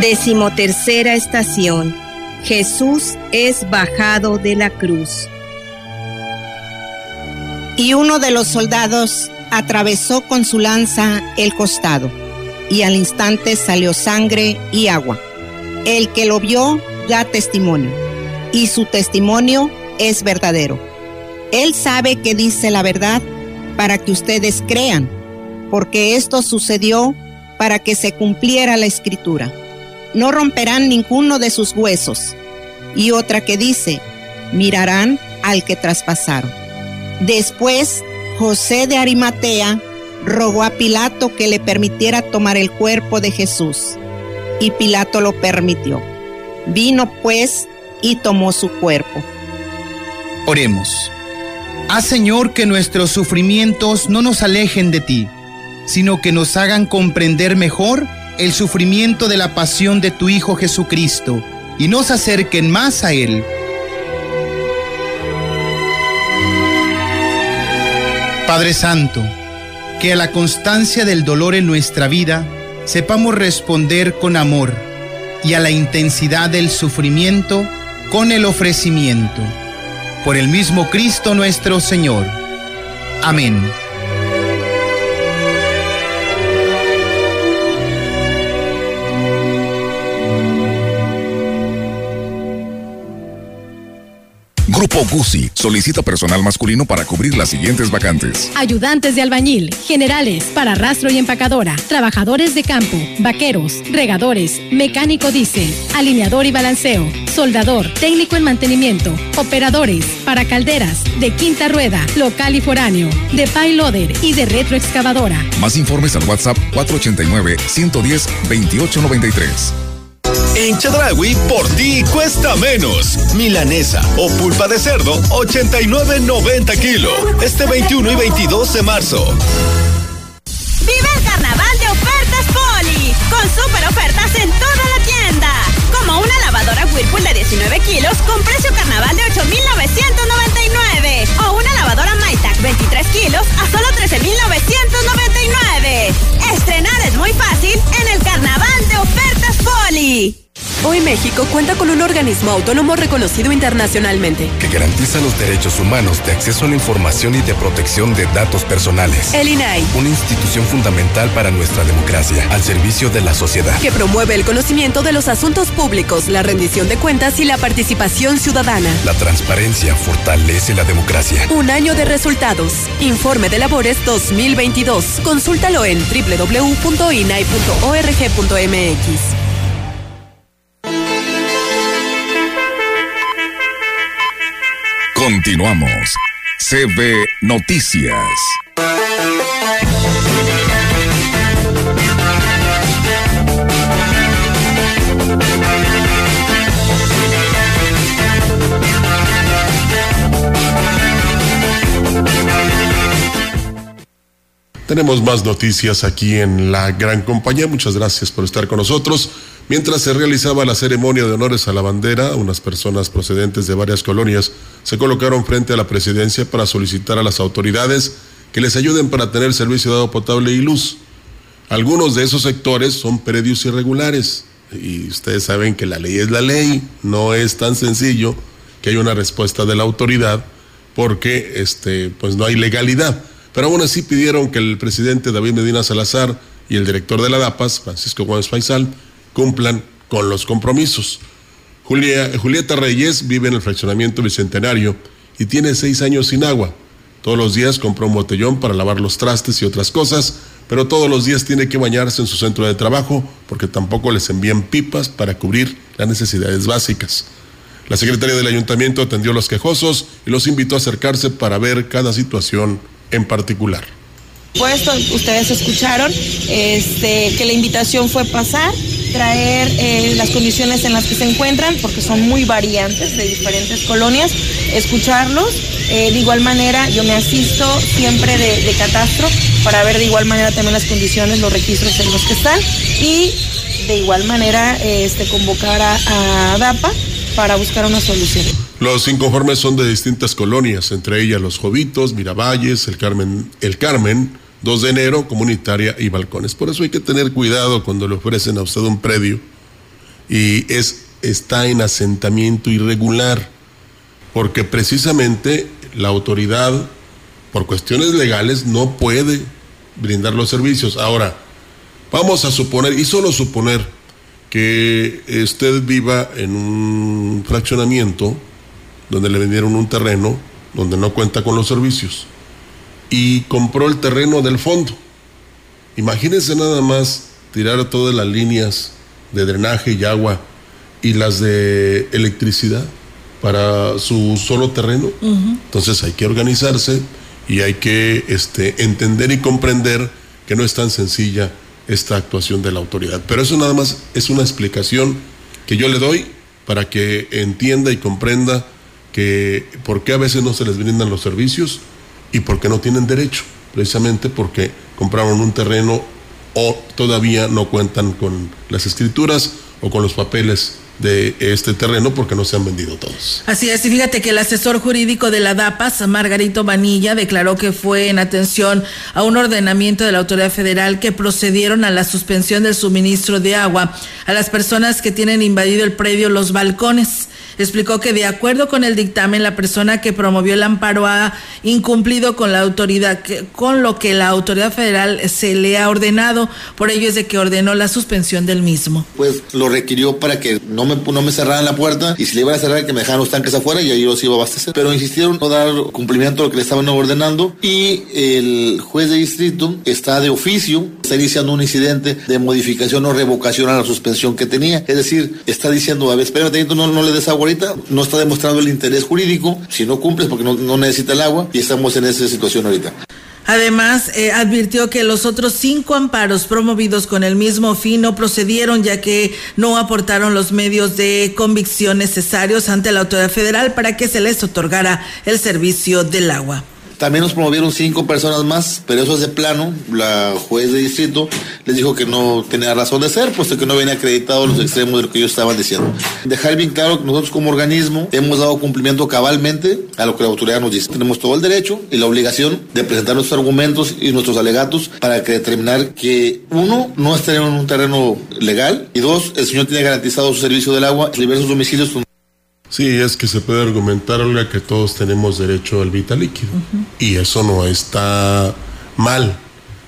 Decimotercera estación. Jesús es bajado de la cruz. Y uno de los soldados atravesó con su lanza el costado, y al instante salió sangre y agua. El que lo vio da testimonio, y su testimonio es verdadero. Él sabe que dice la verdad para que ustedes crean, porque esto sucedió para que se cumpliera la escritura no romperán ninguno de sus huesos. Y otra que dice, mirarán al que traspasaron. Después, José de Arimatea rogó a Pilato que le permitiera tomar el cuerpo de Jesús. Y Pilato lo permitió. Vino pues y tomó su cuerpo. Oremos. Haz Señor que nuestros sufrimientos no nos alejen de ti, sino que nos hagan comprender mejor el sufrimiento de la pasión de tu Hijo Jesucristo y nos acerquen más a Él. Padre Santo, que a la constancia del dolor en nuestra vida sepamos responder con amor y a la intensidad del sufrimiento con el ofrecimiento. Por el mismo Cristo nuestro Señor. Amén. Grupo Guzzi solicita personal masculino para cubrir las siguientes vacantes. Ayudantes de albañil, generales, para rastro y empacadora, trabajadores de campo, vaqueros, regadores, mecánico diésel, alineador y balanceo, soldador, técnico en mantenimiento, operadores, para calderas, de quinta rueda, local y foráneo, de payloader y de retroexcavadora. Más informes al WhatsApp 489 110 2893. En Chedragui, por ti cuesta menos. Milanesa o pulpa de cerdo, 89.90 kilo. Este 21 y 22 de marzo. ¡Vive el carnaval de ofertas Poli! Con super ofertas en toda la tienda. Como una lavadora Whirlpool de 19 kilos con precio carnaval de 8,999. O una lavadora MyTac 23 kilos a solo 13,999. Estrenar es muy fácil en el carnaval de ofertas Poli. Hoy México cuenta con un organismo autónomo reconocido internacionalmente que garantiza los derechos humanos de acceso a la información y de protección de datos personales. El INAI, una institución fundamental para nuestra democracia, al servicio de la sociedad, que promueve el conocimiento de los asuntos públicos, la rendición de cuentas y la participación ciudadana. La transparencia fortalece la democracia. Un año de resultados. Informe de labores 2022. Consúltalo en www.inai.org.mx. Continuamos. CB Noticias. Tenemos más noticias aquí en la gran compañía. Muchas gracias por estar con nosotros. Mientras se realizaba la ceremonia de honores a la bandera, unas personas procedentes de varias colonias se colocaron frente a la presidencia para solicitar a las autoridades que les ayuden para tener servicio de agua potable y luz. Algunos de esos sectores son predios irregulares y ustedes saben que la ley es la ley, no es tan sencillo que haya una respuesta de la autoridad porque este, pues no hay legalidad. Pero aún así pidieron que el presidente David Medina Salazar y el director de la DAPAS, Francisco Gómez Faisal, cumplan con los compromisos. Julia, Julieta Reyes vive en el fraccionamiento bicentenario y tiene seis años sin agua. Todos los días compra un botellón para lavar los trastes y otras cosas, pero todos los días tiene que bañarse en su centro de trabajo porque tampoco les envían pipas para cubrir las necesidades básicas. La secretaria del ayuntamiento atendió a los quejosos y los invitó a acercarse para ver cada situación en particular. Puesto, ustedes escucharon este, que la invitación fue pasar, traer eh, las condiciones en las que se encuentran, porque son muy variantes de diferentes colonias, escucharlos. Eh, de igual manera, yo me asisto siempre de, catastro para ver de igual manera también las condiciones, los registros en los que están y de igual manera este, convocar a, a DAPA para buscar una solución. Los inconformes son de distintas colonias, entre ellas Los Jovitos, Miravalles, El Carmen, El Carmen, 2 de enero, Comunitaria y Balcones. Por eso hay que tener cuidado cuando le ofrecen a usted un predio y es, está en asentamiento irregular, porque precisamente la autoridad, por cuestiones legales, no puede brindar los servicios. Ahora, vamos a suponer, y solo suponer, que usted viva en un fraccionamiento donde le vendieron un terreno donde no cuenta con los servicios y compró el terreno del fondo. Imagínense nada más tirar todas las líneas de drenaje y agua y las de electricidad para su solo terreno. Uh -huh. Entonces hay que organizarse y hay que este, entender y comprender que no es tan sencilla esta actuación de la autoridad. Pero eso nada más es una explicación que yo le doy para que entienda y comprenda que por qué a veces no se les brindan los servicios y por qué no tienen derecho, precisamente porque compraron un terreno o todavía no cuentan con las escrituras o con los papeles de este terreno porque no se han vendido todos. Así es, y fíjate que el asesor jurídico de la DAPAS, Margarito Vanilla, declaró que fue en atención a un ordenamiento de la autoridad federal que procedieron a la suspensión del suministro de agua a las personas que tienen invadido el predio Los Balcones. Explicó que de acuerdo con el dictamen, la persona que promovió el amparo ha incumplido con la autoridad, con lo que la autoridad federal se le ha ordenado. Por ello es de que ordenó la suspensión del mismo. Pues lo requirió para que no me, no me cerraran la puerta y si le iban a cerrar que me dejaran los tanques afuera y ahí los iba a abastecer. Pero insistieron no dar cumplimiento a lo que le estaban ordenando y el juez de distrito está de oficio, está iniciando un incidente de modificación o revocación a la suspensión que tenía. Es decir, está diciendo, a ver, espérate, no, no le des ahorita, no está demostrando el interés jurídico, si no cumples porque no, necesita el agua y estamos en esa situación ahorita. Además, eh, advirtió que los otros cinco amparos promovidos con el mismo fin no procedieron ya que no aportaron los medios de convicción necesarios ante la autoridad federal para que se les otorgara el servicio del agua. También nos promovieron cinco personas más, pero eso es de plano. La juez de distrito les dijo que no tenía razón de ser, puesto que no habían acreditado los extremos de lo que ellos estaban diciendo. Dejar bien claro que nosotros como organismo hemos dado cumplimiento cabalmente a lo que la autoridad nos dice. Tenemos todo el derecho y la obligación de presentar nuestros argumentos y nuestros alegatos para determinar que uno, no está en un terreno legal y dos, el señor tiene garantizado su servicio del agua en diversos domicilios Sí, es que se puede argumentar, Olga, que todos tenemos derecho al vital líquido. Uh -huh. Y eso no está mal.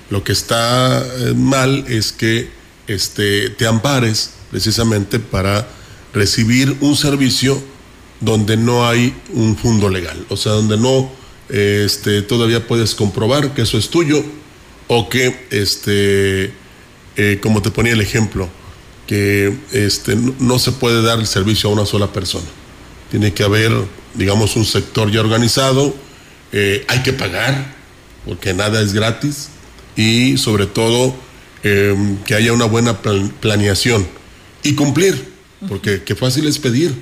Lo que está mal es que este, te ampares precisamente para recibir un servicio donde no hay un fondo legal. O sea, donde no este, todavía puedes comprobar que eso es tuyo o que, este, eh, como te ponía el ejemplo, que este, no se puede dar el servicio a una sola persona tiene que haber, digamos, un sector ya organizado, eh, hay que pagar, porque nada es gratis, y sobre todo eh, que haya una buena planeación y cumplir, porque qué fácil es pedir,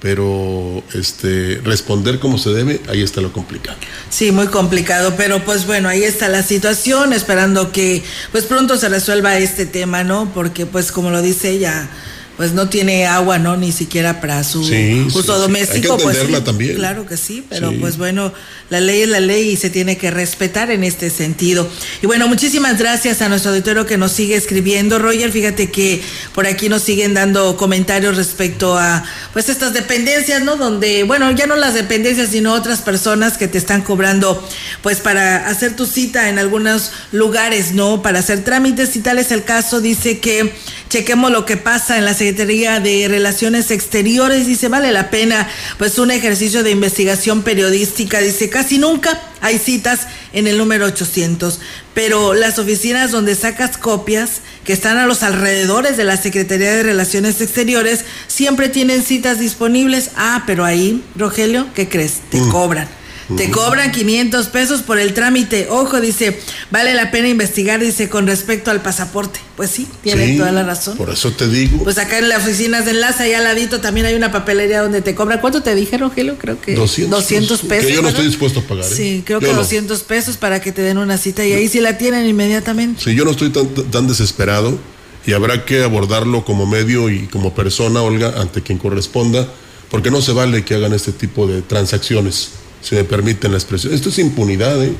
pero este responder como se debe, ahí está lo complicado. Sí, muy complicado, pero pues bueno, ahí está la situación, esperando que pues pronto se resuelva este tema, ¿no? Porque pues como lo dice ella, pues no tiene agua, ¿no? Ni siquiera para su Sí, uso sí, sí. doméstico. Hay que pues sí, también. Claro que sí, pero pues bueno, la ley es la ley y se tiene que respetar en este sentido. Y bueno, muchísimas gracias a nuestro auditorio que nos sigue escribiendo. Roger, fíjate que por aquí nos siguen dando comentarios respecto a pues estas dependencias, ¿no? Donde, bueno, ya no las dependencias, sino otras personas que te están cobrando pues para hacer tu cita en algunos lugares, ¿no? Para hacer trámites y tal es el caso, dice que chequemos lo que pasa en la Secretaría de Relaciones Exteriores, dice, vale la pena pues un ejercicio de investigación periodística, dice, casi nunca hay citas en el número 800, pero las oficinas donde sacas copias que están a los alrededores de la Secretaría de Relaciones Exteriores siempre tienen citas disponibles. Ah, pero ahí, Rogelio, ¿qué crees? Te cobran. Te cobran 500 pesos por el trámite. Ojo, dice, vale la pena investigar, dice, con respecto al pasaporte. Pues sí, tiene Sí, toda la razón. Por eso te digo. Pues acá en las oficinas de enlace, allá al ladito, también hay una papelería donde te cobran. ¿Cuánto te dije, Rogelio? Creo que 200, 200 pesos. Que yo no ¿verdad? estoy dispuesto a pagar. ¿eh? Sí, creo Yo que no. 200 pesos para que te den una cita y ahí sí la tienen inmediatamente. Sí, yo no estoy tan, tan desesperado y habrá que abordarlo como medio y como persona, Olga, ante quien corresponda, porque no se vale que hagan este tipo de transacciones, si me permiten la expresión. Esto es impunidad, ¿eh?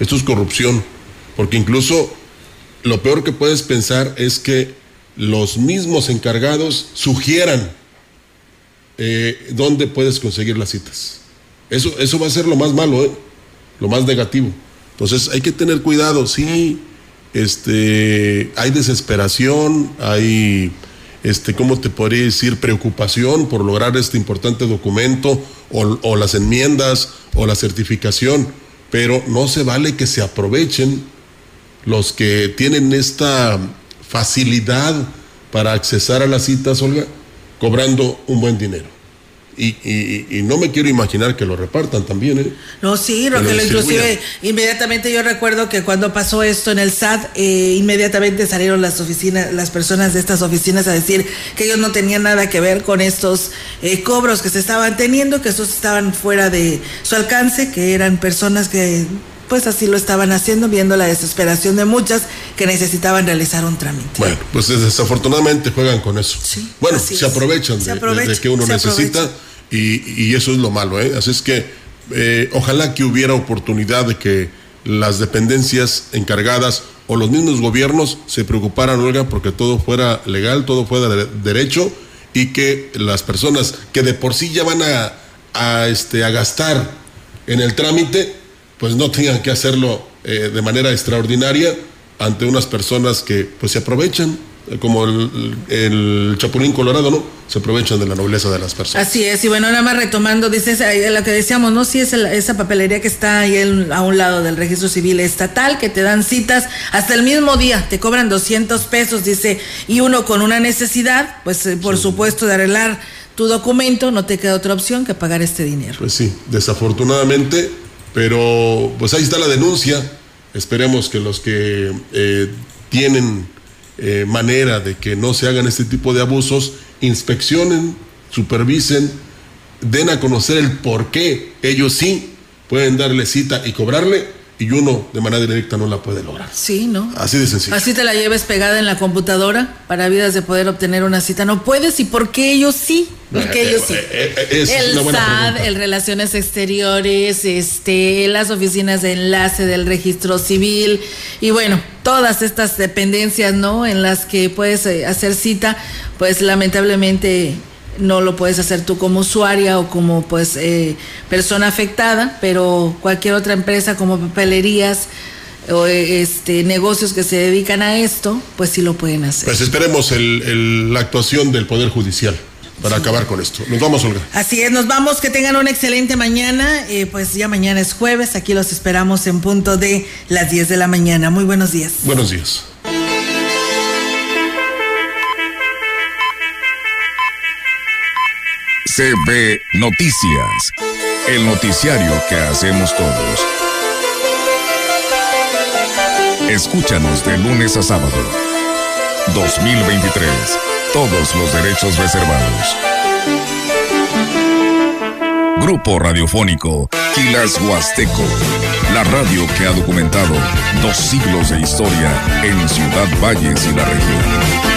esto es corrupción, porque incluso lo peor que puedes pensar es que los mismos encargados sugieran eh, dónde puedes conseguir las citas. Eso, eso va a ser lo más malo, ¿eh? lo más negativo. Entonces hay que tener cuidado, sí, este, hay desesperación, hay, este, ¿cómo te podría decir? Preocupación por lograr este importante documento o, las enmiendas o la certificación, pero no se vale que se aprovechen los que tienen esta facilidad para accesar a las citas, Olga, cobrando un buen dinero. Y, y- y no me quiero imaginar que lo repartan también, ¿eh? No, sí, Rogelio, inclusive inmediatamente yo recuerdo que cuando pasó esto en el SAT, eh, inmediatamente salieron las oficinas, las personas de estas oficinas a decir que ellos no tenían nada que ver con estos eh, cobros que se estaban teniendo, que estos estaban fuera de su alcance, que eran personas que pues así lo estaban haciendo, viendo la desesperación de muchas que necesitaban realizar un trámite. Bueno, pues desafortunadamente juegan con eso. bueno, se es. aprovechan, Se de- de- aprovecha, de, que uno necesita y, y eso es lo malo, ¿eh? Así es que eh, ojalá que hubiera oportunidad de que las dependencias encargadas o los mismos gobiernos se preocuparan, Olga, porque todo fuera legal, todo fuera de- derecho y que las personas que de por sí ya van a, a, este, a gastar en el trámite, pues no tengan que hacerlo eh, de manera extraordinaria ante unas personas que pues se aprovechan, eh, como el, el Chapulín Colorado, ¿no? Se aprovechan de la nobleza de las personas. Así es, y bueno, nada más retomando, dices eh, lo que decíamos, ¿no? Si es el- esa papelería que está ahí el- a un lado del registro civil estatal, que te dan citas hasta el mismo día, te cobran 200 pesos, dice, y uno con una necesidad, pues eh, por supuesto de arreglar tu documento, no te queda otra opción que pagar este dinero. Pues sí, desafortunadamente, pero pues ahí está la denuncia. Esperemos que los que eh, tienen eh, manera de que no se hagan este tipo de abusos, inspeccionen, supervisen, den a conocer el por qué ellos sí pueden darle cita y cobrarle y uno de manera directa no la puede lograr. Sí, ¿no? Así de sencillo. Así te la lleves pegada en la computadora para vidas de poder obtener una cita. No puedes, ¿y por qué ellos sí? Porque Eh, ellos sí. eh, eh, es el SAD, el Relaciones Exteriores, este, las oficinas de enlace del registro civil y bueno, todas estas dependencias, ¿no? En las que puedes hacer cita, pues lamentablemente no lo puedes hacer tú como usuaria o como pues eh, persona afectada, pero cualquier otra empresa como papelerías o eh, este negocios que se dedican a esto, pues sí lo pueden hacer. Pues esperemos el- el- la actuación del Poder Judicial para acabar con esto. Nos vamos, Olga. Así es, nos vamos, que tengan una excelente mañana. Eh, pues ya mañana es jueves, aquí los esperamos en punto de las 10 de la mañana. Muy buenos días. Buenos días. CB Noticias, el noticiario que hacemos todos. Escúchanos de lunes a sábado. 2023. Todos los derechos reservados. Grupo Radiofónico Quilas Huasteco. La radio que ha documentado dos siglos de historia en Ciudad Valles y la región.